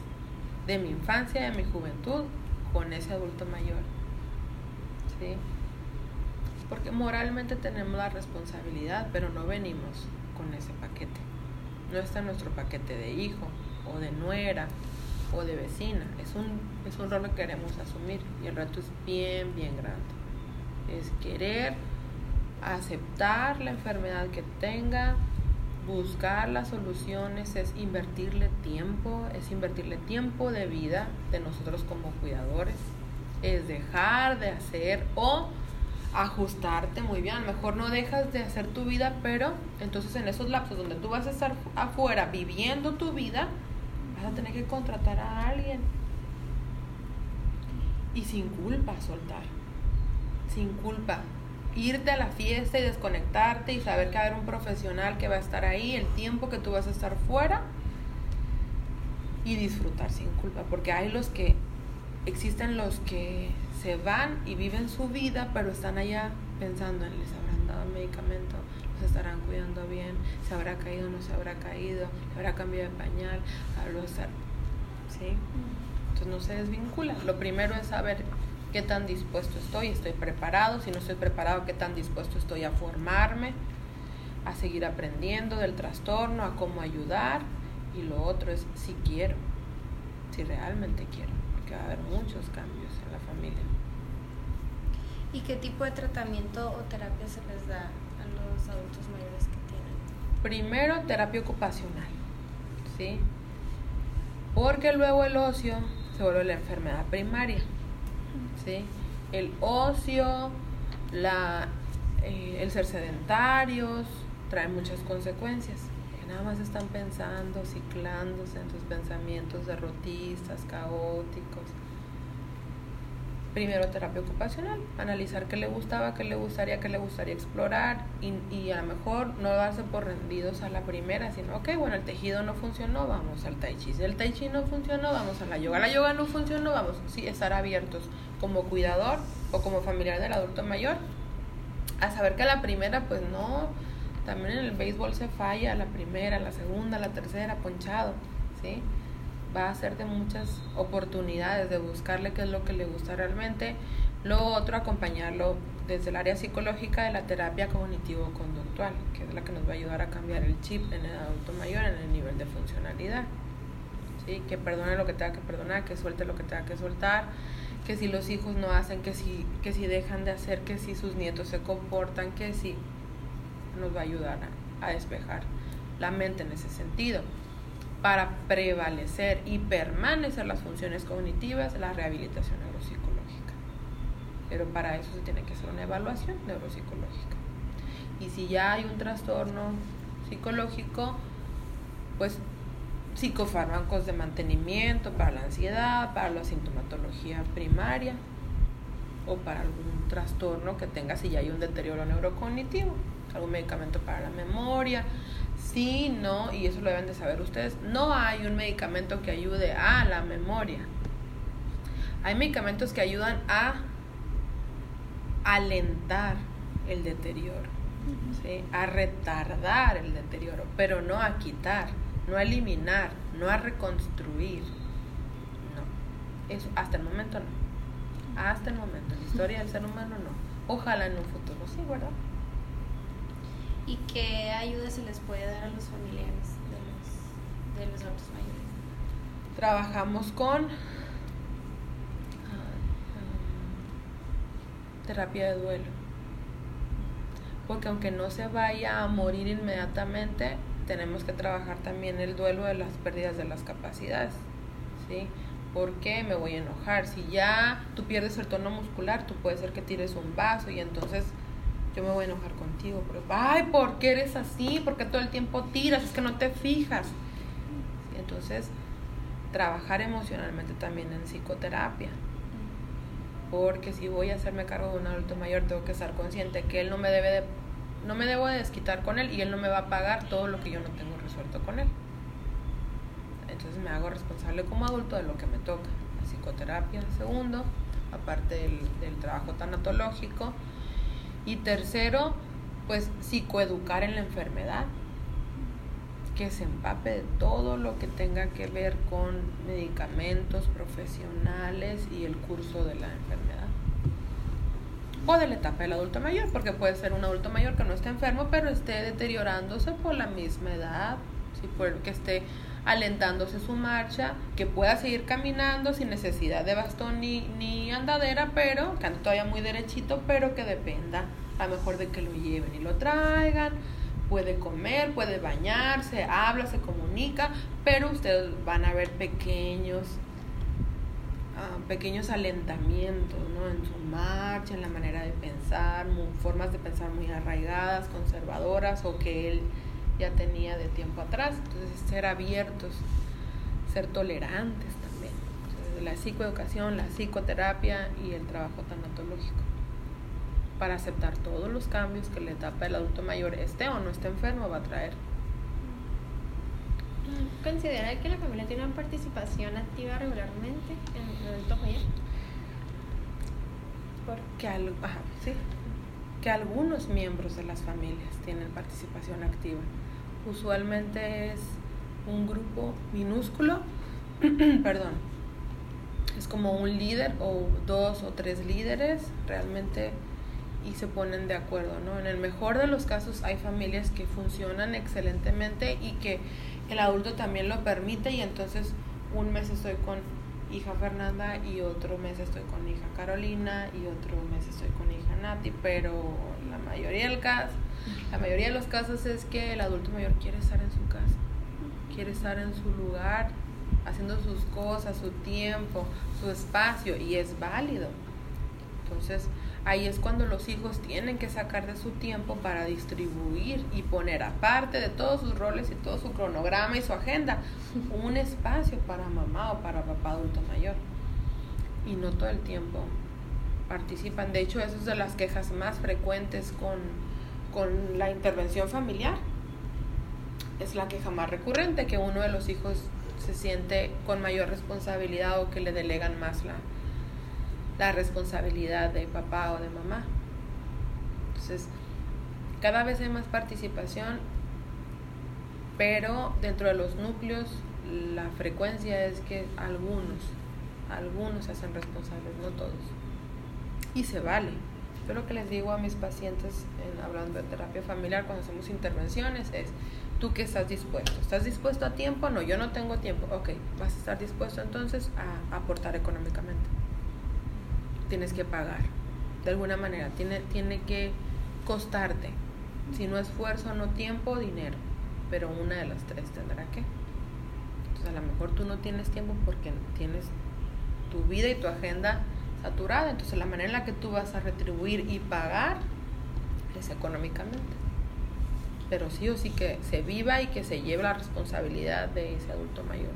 de mi infancia, de mi juventud con ese adulto mayor? ¿Sí? Porque moralmente tenemos la responsabilidad, pero no venimos con ese paquete. No está nuestro paquete de hijo o de nuera o de vecina. Es un, es un rol que queremos asumir y el reto es bien, bien grande. Es querer aceptar la enfermedad que tenga, buscar las soluciones, es invertirle tiempo, es invertirle tiempo de vida de nosotros como cuidadores, es dejar de hacer o ajustarte muy bien. A lo mejor no dejas de hacer tu vida, pero entonces en esos lapsos donde tú vas a estar afuera viviendo tu vida, vas a tener que contratar a alguien. Y sin culpa soltar. Sin culpa. Irte a la fiesta y desconectarte y saber que va a haber un profesional que va a estar ahí el tiempo que tú vas a estar fuera y disfrutar sin culpa. Porque hay los que, existen los que se van y viven su vida, pero están allá pensando en les habrán dado medicamento, los estarán cuidando bien, se habrá caído, no se habrá caído, habrá cambiado de pañal, habrá estar. ¿Sí? Entonces no se desvincula. Lo primero es saber qué tan dispuesto estoy, estoy preparado, si no estoy preparado, qué tan dispuesto estoy a formarme, a seguir aprendiendo del trastorno, a cómo ayudar. Y lo otro es si quiero, si realmente quiero, porque va a haber muchos cambios en la familia. ¿Y qué tipo de tratamiento o terapia se les da los adultos mayores que tienen? Primero, terapia ocupacional, ¿sí? Porque luego el ocio se vuelve la enfermedad primaria. ¿sí? El ocio, la, eh, el ser sedentarios, trae muchas consecuencias. Nada más están pensando, ciclándose en sus pensamientos derrotistas, caóticos primero terapia ocupacional, analizar qué le gustaba, qué le gustaría, qué le gustaría explorar y, y, a lo mejor no darse por rendidos a la primera, sino, ok, bueno, el tejido no funcionó, vamos al tai chi, si el tai chi no funcionó, vamos a la yoga, la yoga no funcionó, vamos, sí, estar abiertos como cuidador o como familiar del adulto mayor, a saber que a la primera, pues no, también en el béisbol se falla, la primera, la segunda, la tercera, ponchado, ¿sí? Va a ser de muchas oportunidades de buscarle qué es lo que le gusta realmente. Lo otro, acompañarlo desde el área psicológica de la terapia cognitivo-conductual, que es la que nos va a ayudar a cambiar el chip en el adulto mayor en el nivel de funcionalidad. ¿Sí? Que perdone lo que tenga que perdonar, que suelte lo que tenga que soltar, que si los hijos no hacen, que si, que si dejan de hacer, que si sus nietos se comportan, que si nos va a ayudar a despejar la mente en ese sentido para prevalecer y permanecer las funciones cognitivas, la rehabilitación neuropsicológica. Pero para eso se tiene que hacer una evaluación neuropsicológica. Y si ya hay un trastorno psicológico, pues psicofármacos de mantenimiento para la ansiedad, para la sintomatología primaria o para algún trastorno que tenga si ya hay un deterioro neurocognitivo, algún medicamento para la memoria, sí, no, y eso lo deben de saber ustedes, no hay un medicamento que ayude a la memoria. Hay medicamentos que ayudan a alentar el deterioro, a retardar el deterioro, pero no a quitar, no a eliminar, no a reconstruir. No, eso hasta el momento no. Hasta el momento, en la historia del ser humano no. Ojalá en un futuro sí, ¿verdad? ¿Y qué ayuda se les puede dar a los familiares de los, de los adultos mayores? Trabajamos con uh, terapia de duelo. Porque aunque no se vaya a morir inmediatamente, tenemos que trabajar también el duelo de las pérdidas de las capacidades. ¿Sí? ¿Por qué me voy a enojar? Si ya tú pierdes el tono muscular, tú puede ser que tires un vaso y entonces yo me voy a enojar contigo, pero, ay, ¿por qué eres así? ¿Por qué todo el tiempo tiras? Es que no te fijas. Entonces, trabajar emocionalmente también en psicoterapia. Porque si voy a hacerme cargo de un adulto mayor, tengo que estar consciente que él no me debe de, no me debo de desquitar con él y él no me va a pagar todo lo que yo no tengo resuelto con él. Entonces me hago responsable como adulto de lo que me toca. La psicoterapia, segundo, aparte del, del trabajo tanatológico, y tercero, pues psicoeducar en la enfermedad, que se empape de todo lo que tenga que ver con medicamentos profesionales y el curso de la enfermedad. O de la etapa del adulto mayor, porque puede ser un adulto mayor que no esté enfermo, pero esté deteriorándose por la misma edad, si por que esté alentándose su marcha, que pueda seguir caminando sin necesidad de bastón ni, ni andadera, pero que ande todavía muy derechito, pero que dependa a lo mejor de que lo lleven y lo traigan, puede comer, puede bañarse, habla, se comunica, pero ustedes van a ver pequeños, ah, pequeños alentamientos ¿no? en su marcha, en la manera de pensar, formas de pensar muy arraigadas, conservadoras o que él ya tenía de tiempo atrás. Entonces, ser abiertos, ser tolerantes también. la psicoeducación, la psicoterapia y el trabajo tanatológico para aceptar todos los cambios que la etapa del adulto mayor esté o no esté enfermo va a traer. ¿Considera que la familia tiene una participación activa regularmente en el adulto mayor? Porque sí, que algunos miembros de las familias tienen participación activa. Usualmente es un grupo minúsculo, perdón, es como un líder o dos o tres líderes, realmente y se ponen de acuerdo, ¿no? En el mejor de los casos hay familias que funcionan excelentemente y que el adulto también lo permite y entonces un mes estoy con hija Fernanda y otro mes estoy con hija Carolina y otro mes estoy con hija Nati, pero la mayoría del caso, la mayoría de los casos es que el adulto mayor quiere estar en su casa, quiere estar en su lugar haciendo sus cosas, su tiempo, su espacio y es válido. Entonces, ahí es cuando los hijos tienen que sacar de su tiempo para distribuir y poner aparte de todos sus roles y todo su cronograma y su agenda un espacio para mamá o para papá adulto mayor. Y no todo el tiempo participan. De hecho, eso es de las quejas más frecuentes con, con la intervención familiar. Es la queja más recurrente, que uno de los hijos se siente con mayor responsabilidad o que le delegan más la, la responsabilidad de papá o de mamá. Entonces, cada vez hay más participación, pero dentro de los núcleos la frecuencia es que algunos, algunos hacen responsables, no todos. Y se vale. Yo lo que les digo a mis pacientes, en, hablando de terapia familiar, cuando hacemos intervenciones, es, ¿tú qué estás dispuesto? ¿Estás dispuesto a tiempo? No, yo no tengo tiempo. Ok, vas a estar dispuesto entonces a aportar económicamente tienes que pagar. De alguna manera, tiene, tiene que costarte. Si no esfuerzo, no tiempo, dinero. Pero una de las tres tendrá que. Entonces, a lo mejor tú no tienes tiempo porque tienes tu vida y tu agenda saturada. Entonces, la manera en la que tú vas a retribuir y pagar es económicamente. Pero sí o sí que se viva y que se lleve la responsabilidad de ese adulto mayor.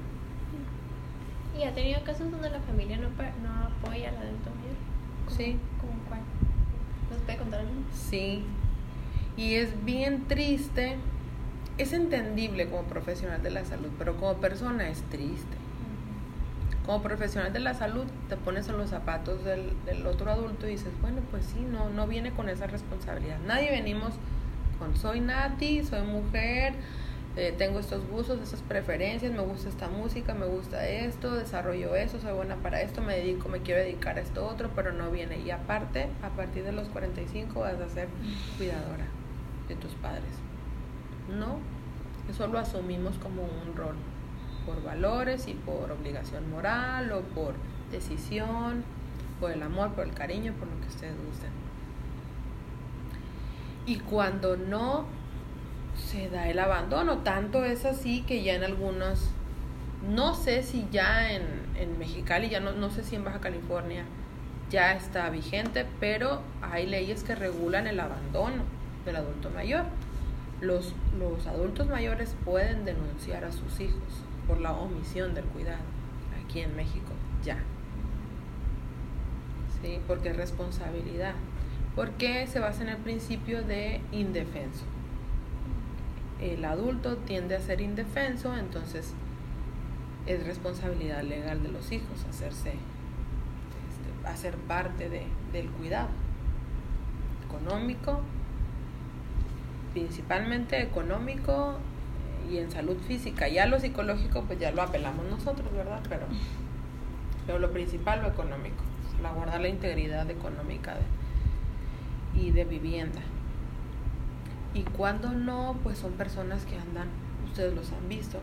¿Y ha tenido casos donde la familia no, no apoya al adulto mayor? Sí. ¿Cómo cuál? ¿Nos puede contar algo? Sí. Y es bien triste. Es entendible como profesional de la salud, pero como persona es triste. Como profesional de la salud te pones en los zapatos del, otro adulto y dices, bueno, pues sí, no, no viene con esa responsabilidad. Nadie venimos con soy Nati, soy mujer, eh, tengo estos gustos, estas preferencias, me gusta esta música, me gusta esto, desarrollo eso, soy buena para esto, me dedico, me quiero dedicar a esto otro, pero no viene. Y aparte, a partir de los 45 vas a ser cuidadora de tus padres. No, eso lo asumimos como un rol, por valores y por obligación moral o por decisión, por el amor, por el cariño, por lo que ustedes gusten. Y cuando no se da el abandono. Tanto es así que ya en algunos, no sé si ya en, en Mexicali, ya no, no sé si en Baja California ya está vigente, pero hay leyes que regulan el abandono del adulto mayor. Los, los adultos mayores pueden denunciar a sus hijos por la omisión del cuidado aquí en México, ya. Sí, porque es responsabilidad. Porque se basa en el principio de indefenso el adulto tiende a ser indefenso, entonces es responsabilidad legal de los hijos hacerse, este, hacer parte de, del cuidado económico, principalmente económico y en salud física. Ya lo psicológico, pues ya lo apelamos nosotros, ¿verdad? Pero, pero lo principal, lo económico, la guardar la integridad económica y de vivienda. Y cuando no, pues son personas que andan, ustedes los han visto,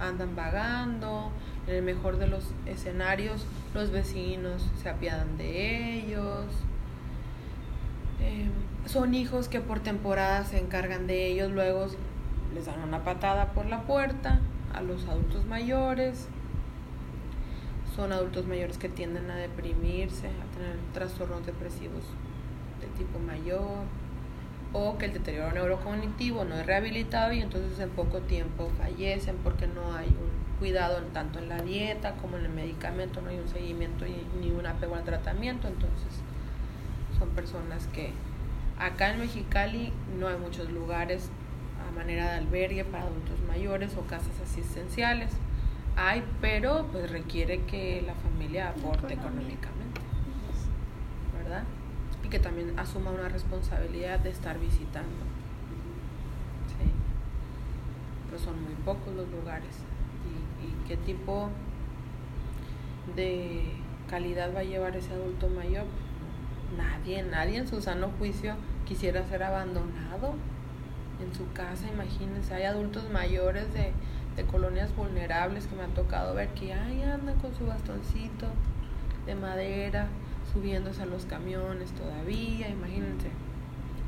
andan vagando, en el mejor de los escenarios los vecinos se apiadan de ellos. Em, son hijos que por temporada se encargan de ellos, luego les dan una patada por la puerta a los adultos mayores. Son adultos mayores que tienden a deprimirse, a tener trastornos depresivos de tipo mayor o que el deterioro neurocognitivo no es rehabilitado y entonces en poco tiempo fallecen porque no hay un cuidado tanto en la dieta como en el medicamento, no hay un seguimiento ni un apego al tratamiento, entonces son personas que acá en Mexicali no hay muchos lugares manera de albergue para adultos mayores o casas asistenciales. Hay, pero pues requiere que la familia aporte económicamente, ¿verdad? que también asuma una responsabilidad de estar visitando. ¿sí? Pero son muy pocos los lugares. ¿Y, qué tipo de calidad va a llevar ese adulto mayor? Nadie, nadie en su sano juicio quisiera ser abandonado en su casa, imagínense, hay adultos mayores de, de colonias vulnerables que me han tocado ver que ay, andan con su bastoncito de madera, subiéndose a los camiones todavía, imagínense,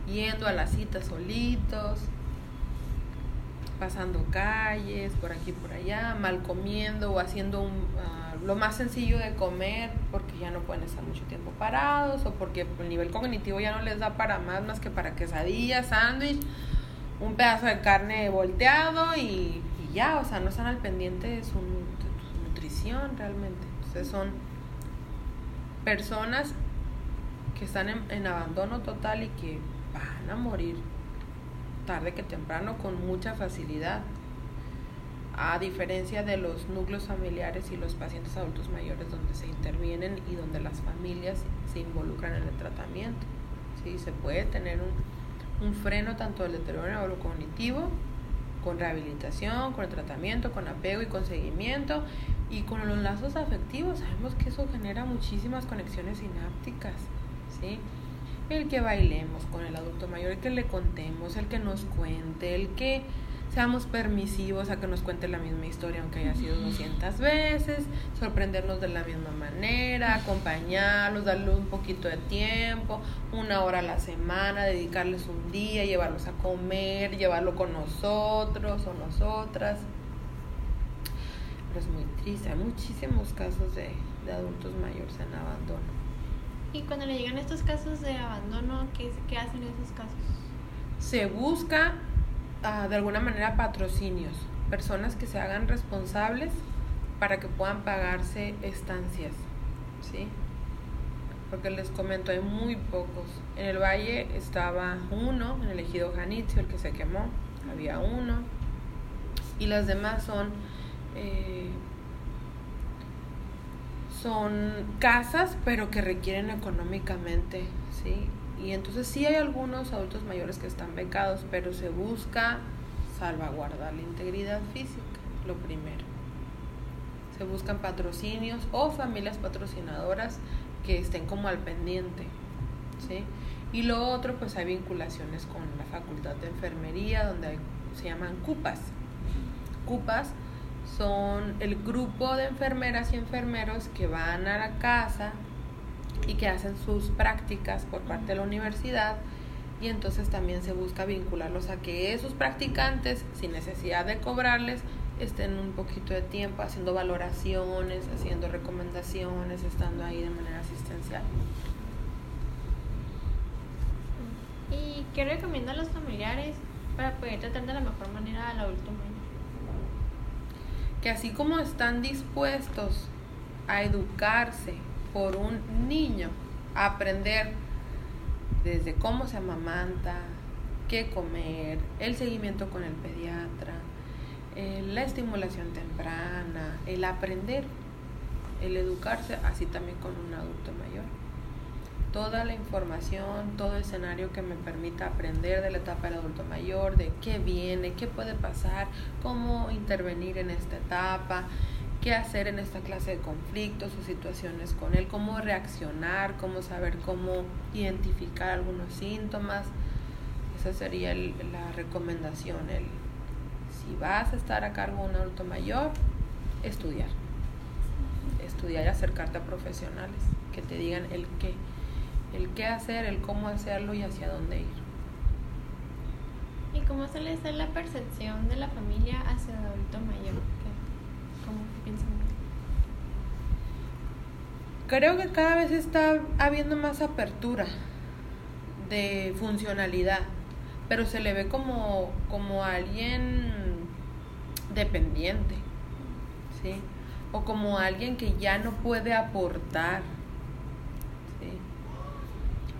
yendo a las citas solitos. pasando calles, por aquí por allá, mal comiendo o haciendo un, ah, lo más sencillo de comer porque ya no pueden estar mucho tiempo parados o porque el nivel cognitivo ya no les da para más más que para quesadillas, sándwich, un pedazo de carne volteado y, y, ya, o sea, no están al pendiente de su, nutrición realmente. Entonces son personas que están en, en abandono total y que van a morir tarde que temprano con mucha facilidad, a diferencia de los núcleos familiares y los pacientes adultos mayores donde se intervienen y donde las familias se involucran en el tratamiento. ¿sí? Se puede tener un, un freno tanto del deterioro cognitivo, con rehabilitación, con el tratamiento, con apego y con seguimiento y con los lazos afectivos. Sabemos que eso genera muchísimas conexiones sinápticas. ¿sí? el que bailemos con el adulto mayor, el que le contemos, el que nos cuente, el que seamos permisivos a que nos cuente la misma historia aunque haya sido 200 veces, sorprendernos de la misma manera, acompañarlos, darle un poquito de tiempo, una hora a la semana, dedicarles un día, llevarlos a comer, llevarlo con nosotros o nosotras. Pero es muy triste, hay muchísimos casos de, de adultos mayores en abandono. Y cuando le llegan estos casos de abandono, ¿qué, qué hacen en esos casos? Se busca uh, de alguna manera patrocinios, personas que se hagan responsables para que puedan pagarse estancias, ¿sí? Porque les comento, hay muy pocos. En el valle estaba uno, en el ejido Janitzio, el que se quemó, había uno. Y las demás son eh, son casas, pero que requieren económicamente, ¿sí? Y entonces sí hay algunos adultos mayores que están becados, pero se busca salvaguardar la integridad física, lo primero. Se buscan patrocinios o familias patrocinadoras que estén como al pendiente, ¿sí? Y lo otro, pues hay vinculaciones con la Facultad de Enfermería, donde se llaman CUPAS. CUPAS son el grupo de enfermeras y enfermeros que van a la casa y que hacen sus prácticas por parte de la universidad y entonces también se busca vincularlos a que esos practicantes, sin necesidad de cobrarles, estén un poquito de tiempo haciendo valoraciones, haciendo recomendaciones, estando ahí de manera asistencial. ¿Y qué recomiendan los familiares para poder tratar de la mejor manera al adulto mayor? que así como están dispuestos a educarse por un niño, aprender desde cómo se amamanta, qué comer, el seguimiento con el pediatra, eh, la estimulación temprana, el aprender, el educarse, así también con un adulto mayor. Toda la información, todo escenario que me permita aprender de la etapa del adulto mayor, de qué viene, qué puede pasar, cómo intervenir en esta etapa, qué hacer en esta clase de conflictos o situaciones con él, cómo reaccionar, cómo saber cómo identificar algunos síntomas. Esa sería la recomendación. El, si vas a estar a cargo de un adulto mayor, estudiar. Estudiar y acercarte a profesionales que te digan el qué el qué hacer, el cómo hacerlo y hacia dónde ir. ¿Y cómo se les da la percepción de la familia hacia el adulto mayor? ¿Cómo piensan? Creo que cada vez está habiendo más apertura de funcionalidad, pero se le ve como, como alguien dependiente, ¿sí? O como alguien que ya no puede aportar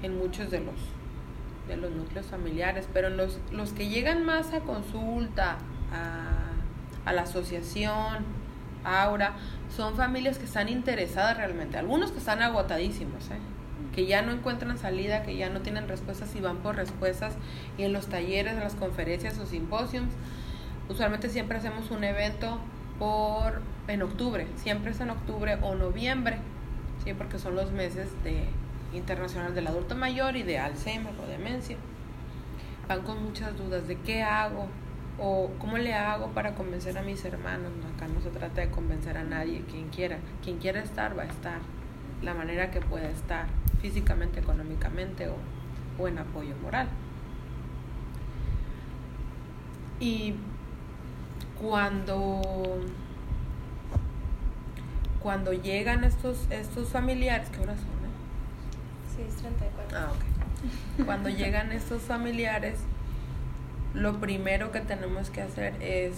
en muchos de los, de los núcleos familiares, pero los, los que llegan más a consulta, a, a la asociación, Aura, son familias que están interesadas realmente, algunos que están agotadísimos, ¿eh? que ya no encuentran salida, que ya no tienen respuestas y van por respuestas y en los talleres, en las conferencias o simposios, usualmente siempre hacemos un evento por en octubre, siempre es en octubre o noviembre, ¿sí? porque son los meses de, Internacional del Adulto Mayor y de Alzheimer o demencia. Van con muchas dudas de qué hago o cómo le hago para convencer a mis hermanos. acá no se trata de convencer a nadie, quien quiera. Quien quiera estar va a estar, la manera que pueda estar, físicamente, económicamente o, o en apoyo moral. Y cuando cuando llegan estos estos familiares, ¿qué horas son? Eh? 6.34. Ah, ok. Cuando llegan estos familiares, lo primero que tenemos que hacer es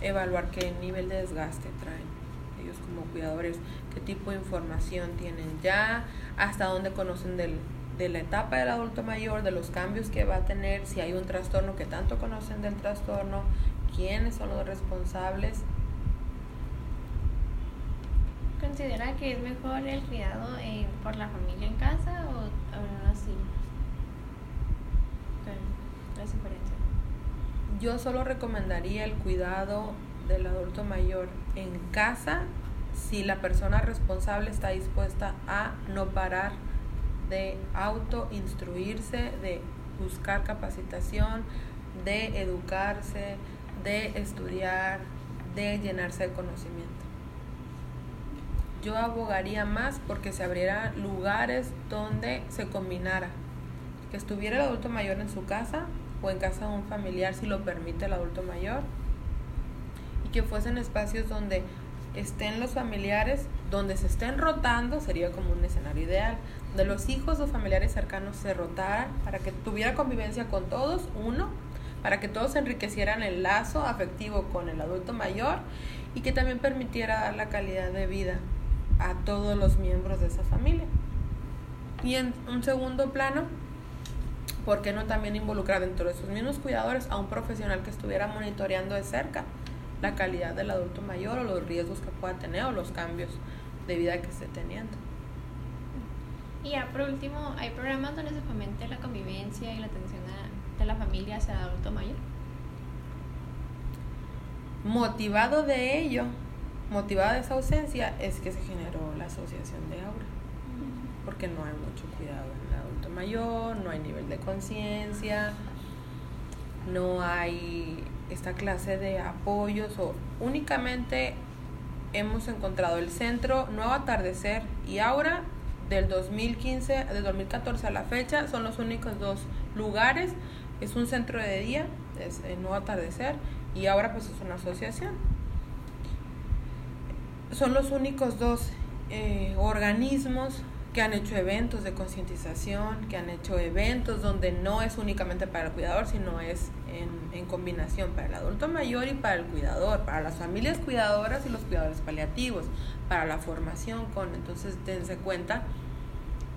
evaluar qué nivel de desgaste traen ellos como cuidadores, qué tipo de información tienen ya, hasta dónde conocen del, de la etapa del adulto mayor, de los cambios que va a tener, si hay un trastorno, que tanto conocen del trastorno, quiénes son los responsables. ¿Considera que es mejor el cuidado eh, por la familia en casa o, o así? ¿Cuál es la diferencia? Yo solo recomendaría el cuidado del adulto mayor en casa si la persona responsable está dispuesta a no parar de auto instruirse, de buscar capacitación, de educarse, de estudiar, de llenarse de conocimiento. Yo abogaría más porque se abrieran lugares donde se combinara, que estuviera el adulto mayor en su casa o en casa de un familiar si lo permite el adulto mayor y que fuesen espacios donde estén los familiares, donde se estén rotando, sería como un escenario ideal, donde los hijos o familiares cercanos se rotaran para que tuviera convivencia con todos, uno, para que todos enriquecieran el lazo afectivo con el adulto mayor y que también permitiera dar la calidad de vida a todos los miembros de esa familia. Y en un segundo plano, ¿por qué no también involucrar dentro de esos mismos cuidadores a un profesional que estuviera monitoreando de cerca la calidad del adulto mayor o los riesgos que pueda tener o los cambios de vida que esté teniendo? Y ya por último, ¿hay programas donde se fomente la convivencia y la atención a- de la familia hacia el adulto mayor? Motivado de ello, motivada de esa ausencia, es que se generó la asociación de Aura. Porque no hay mucho cuidado en el adulto mayor, no hay nivel de conciencia, no hay esta clase de apoyos o únicamente hemos encontrado el centro Nuevo Atardecer y Aura del 2015, del 2014 a la fecha, son los únicos dos lugares. Es un centro de día, es el Nuevo Atardecer, y ahora pues es una asociación. Son los únicos dos eh, organismos que han hecho eventos de concientización, que han hecho eventos donde no es únicamente para el cuidador, sino es en, en combinación para el adulto mayor y para el cuidador, para las familias cuidadoras y los cuidadores paliativos, para la formación con, entonces dense cuenta,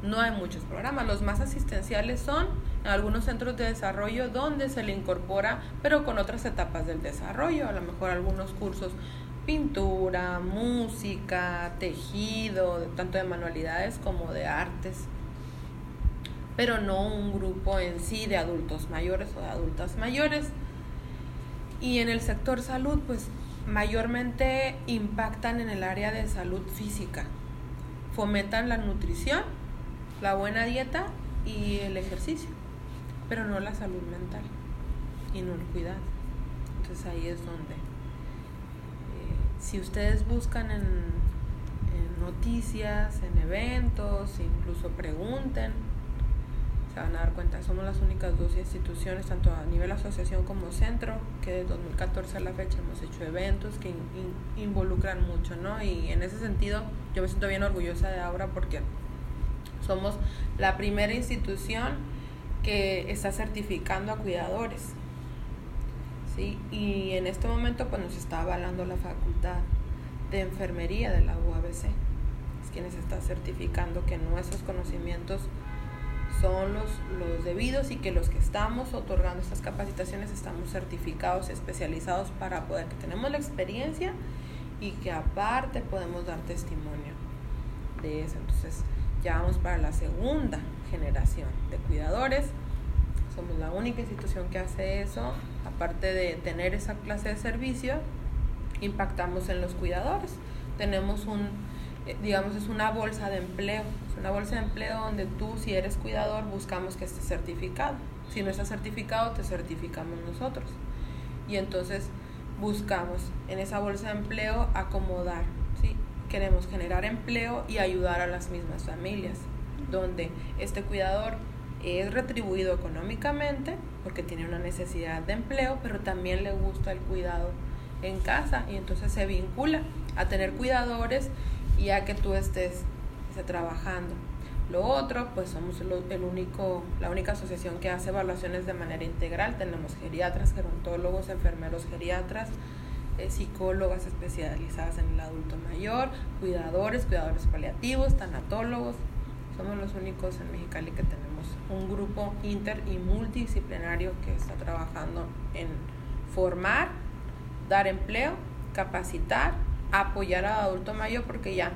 no hay muchos programas, los más asistenciales son en algunos centros de desarrollo donde se le incorpora, pero con otras etapas del desarrollo, a lo mejor algunos cursos pintura, música, tejido, tanto de manualidades como de artes, pero no un grupo en sí de adultos mayores o de adultas mayores. Y en el sector salud, pues mayormente impactan en el área de salud física, fomentan la nutrición, la buena dieta y el ejercicio, pero no la salud mental y no el cuidado. Entonces ahí es donde si ustedes buscan en, noticias, en eventos, incluso pregunten, se van a dar cuenta, somos las únicas dos instituciones, tanto a nivel asociación como centro, que de 2014 a la fecha hemos hecho eventos que in, in, involucran mucho, ¿no? Y en ese sentido yo me siento bien orgullosa de Aura porque somos la primera institución que está certificando a cuidadores. Y en este momento pues nos está avalando la facultad de enfermería de la UABC. Es quienes está certificando que nuestros conocimientos son los, los debidos y que los que estamos otorgando estas capacitaciones estamos certificados, especializados para poder, que tenemos la experiencia y que aparte podemos dar testimonio de eso. Entonces ya vamos para la segunda generación de cuidadores. Somos la única institución que hace eso. Aparte de tener esa clase de servicio, impactamos en los cuidadores. Tenemos un, digamos, es una bolsa de empleo. Es una bolsa de empleo donde tú, si eres cuidador, buscamos que estés certificado. Si no estás certificado, te certificamos nosotros. Y entonces buscamos en esa bolsa de empleo acomodar, ¿sí? Queremos generar empleo y ayudar a las mismas familias, donde este cuidador es retribuido económicamente porque tiene una necesidad de empleo, pero también le gusta el cuidado en casa y entonces se vincula a tener cuidadores y a que tú estés trabajando. Lo otro, pues somos el único, la única asociación que hace evaluaciones de manera integral. Tenemos geriatras, gerontólogos, enfermeros geriatras, eh, psicólogas especializadas en el adulto mayor, cuidadores, cuidadores paliativos, tanatólogos. Somos los únicos en Mexicali que tenemos un grupo inter y multidisciplinario que está trabajando en formar, dar empleo, capacitar, apoyar al adulto mayor porque ya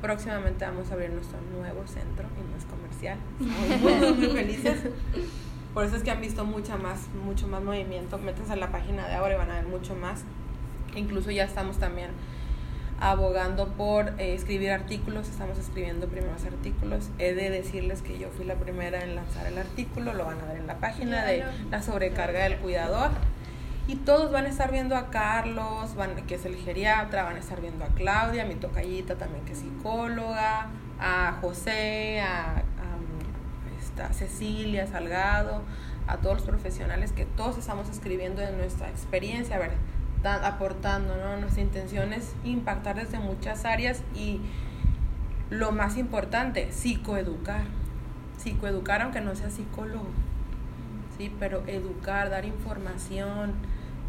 próximamente vamos a abrir nuestro nuevo centro y es comercial. Estamos muy, felices. Por eso es que han visto mucha más, mucho más movimiento. Métanse a la página de ahora y van a ver mucho más. Incluso ya estamos también abogando por eh, escribir artículos, estamos escribiendo primeros artículos. He de decirles que yo fui la primera en lanzar el artículo, lo van a ver en la página de la sobrecarga del cuidador. Y todos van a estar viendo a Carlos, van, que es el geriatra, van a estar viendo a Claudia, mi tocallita también que es psicóloga, a José, a, Cecilia Salgado, a todos los profesionales que todos estamos escribiendo de nuestra experiencia, a ver, aportando, ¿no? Nuestra intención es impactar desde muchas áreas y lo más importante, psicoeducar. Psicoeducar aunque no sea psicólogo, ¿sí? Pero educar, dar información,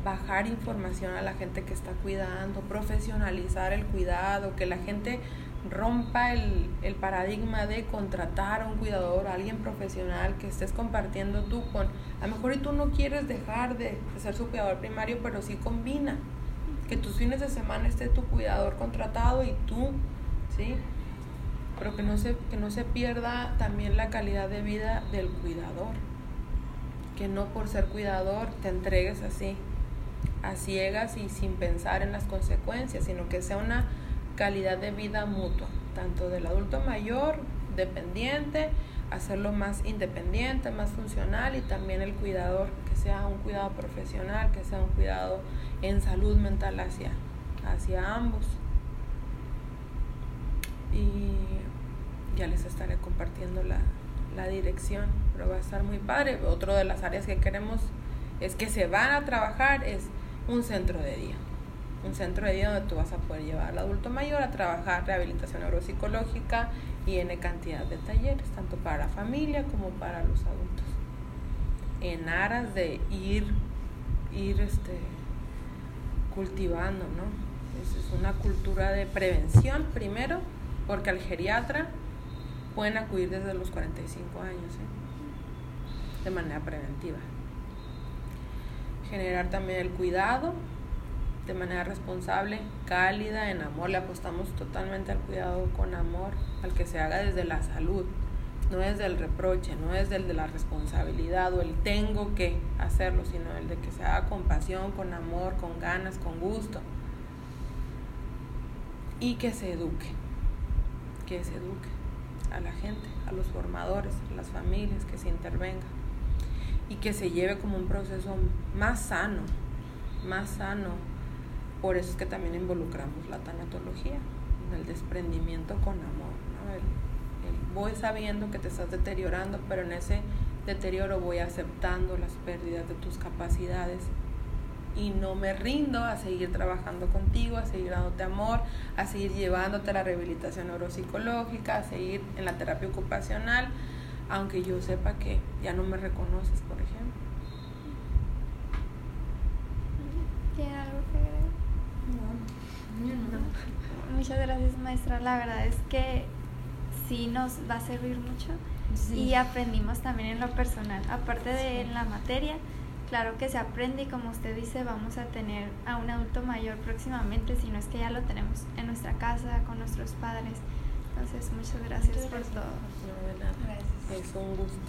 bajar información a la gente que está cuidando, profesionalizar el cuidado, que la gente rompa el, el, paradigma de contratar a un cuidador, a alguien profesional que estés compartiendo tú con, a lo mejor y tú no quieres dejar de, ser su cuidador primario, pero sí combina, que tus fines de semana esté tu cuidador contratado y tú, ¿sí? Pero que no se, que no se pierda también la calidad de vida del cuidador, que no por ser cuidador te entregues así, a ciegas y sin pensar en las consecuencias, sino que sea una calidad de vida mutua, tanto del adulto mayor, dependiente, hacerlo más independiente, más funcional y también el cuidador, que sea un cuidado profesional, que sea un cuidado en salud mental hacia, hacia ambos. Y ya les estaré compartiendo la, la dirección, pero va a estar muy padre. Otro de las áreas que queremos es que se van a trabajar, es un centro de día un centro de día donde tú vas a poder llevar al adulto mayor a trabajar rehabilitación neuropsicológica y en cantidad de talleres, tanto para la familia como para los adultos. En aras de ir, ir este, cultivando, ¿no? Es una cultura de prevención primero, porque al geriatra pueden acudir desde los 45 años, ¿eh? de manera preventiva. Generar también el cuidado de manera responsable, cálida, en amor. Le apostamos totalmente al cuidado con amor, al que se haga desde la salud, no desde el reproche, no desde el de la responsabilidad o el tengo que hacerlo, sino el de que se haga con pasión, con amor, con ganas, con gusto. Y que se eduque, que se eduque a la gente, a los formadores, a las familias, que se intervenga y que se lleve como un proceso más sano, más sano por eso es que también involucramos la tanatología, el desprendimiento con amor. voy sabiendo que te estás deteriorando, pero en ese deterioro voy aceptando las pérdidas de tus capacidades y no me rindo a seguir trabajando contigo, a seguir dándote amor, a seguir llevándote a la rehabilitación neuropsicológica, a seguir en la terapia ocupacional, aunque yo sepa que ya no me reconoces, por ejemplo. Muchas gracias maestra, la verdad es que sí nos va a servir mucho y aprendimos también en lo personal, aparte de en la materia, claro que se aprende y como usted dice vamos a tener a un adulto mayor próximamente, si no es que ya lo tenemos en nuestra casa con nuestros padres. Entonces muchas gracias, por todo. Es un gusto.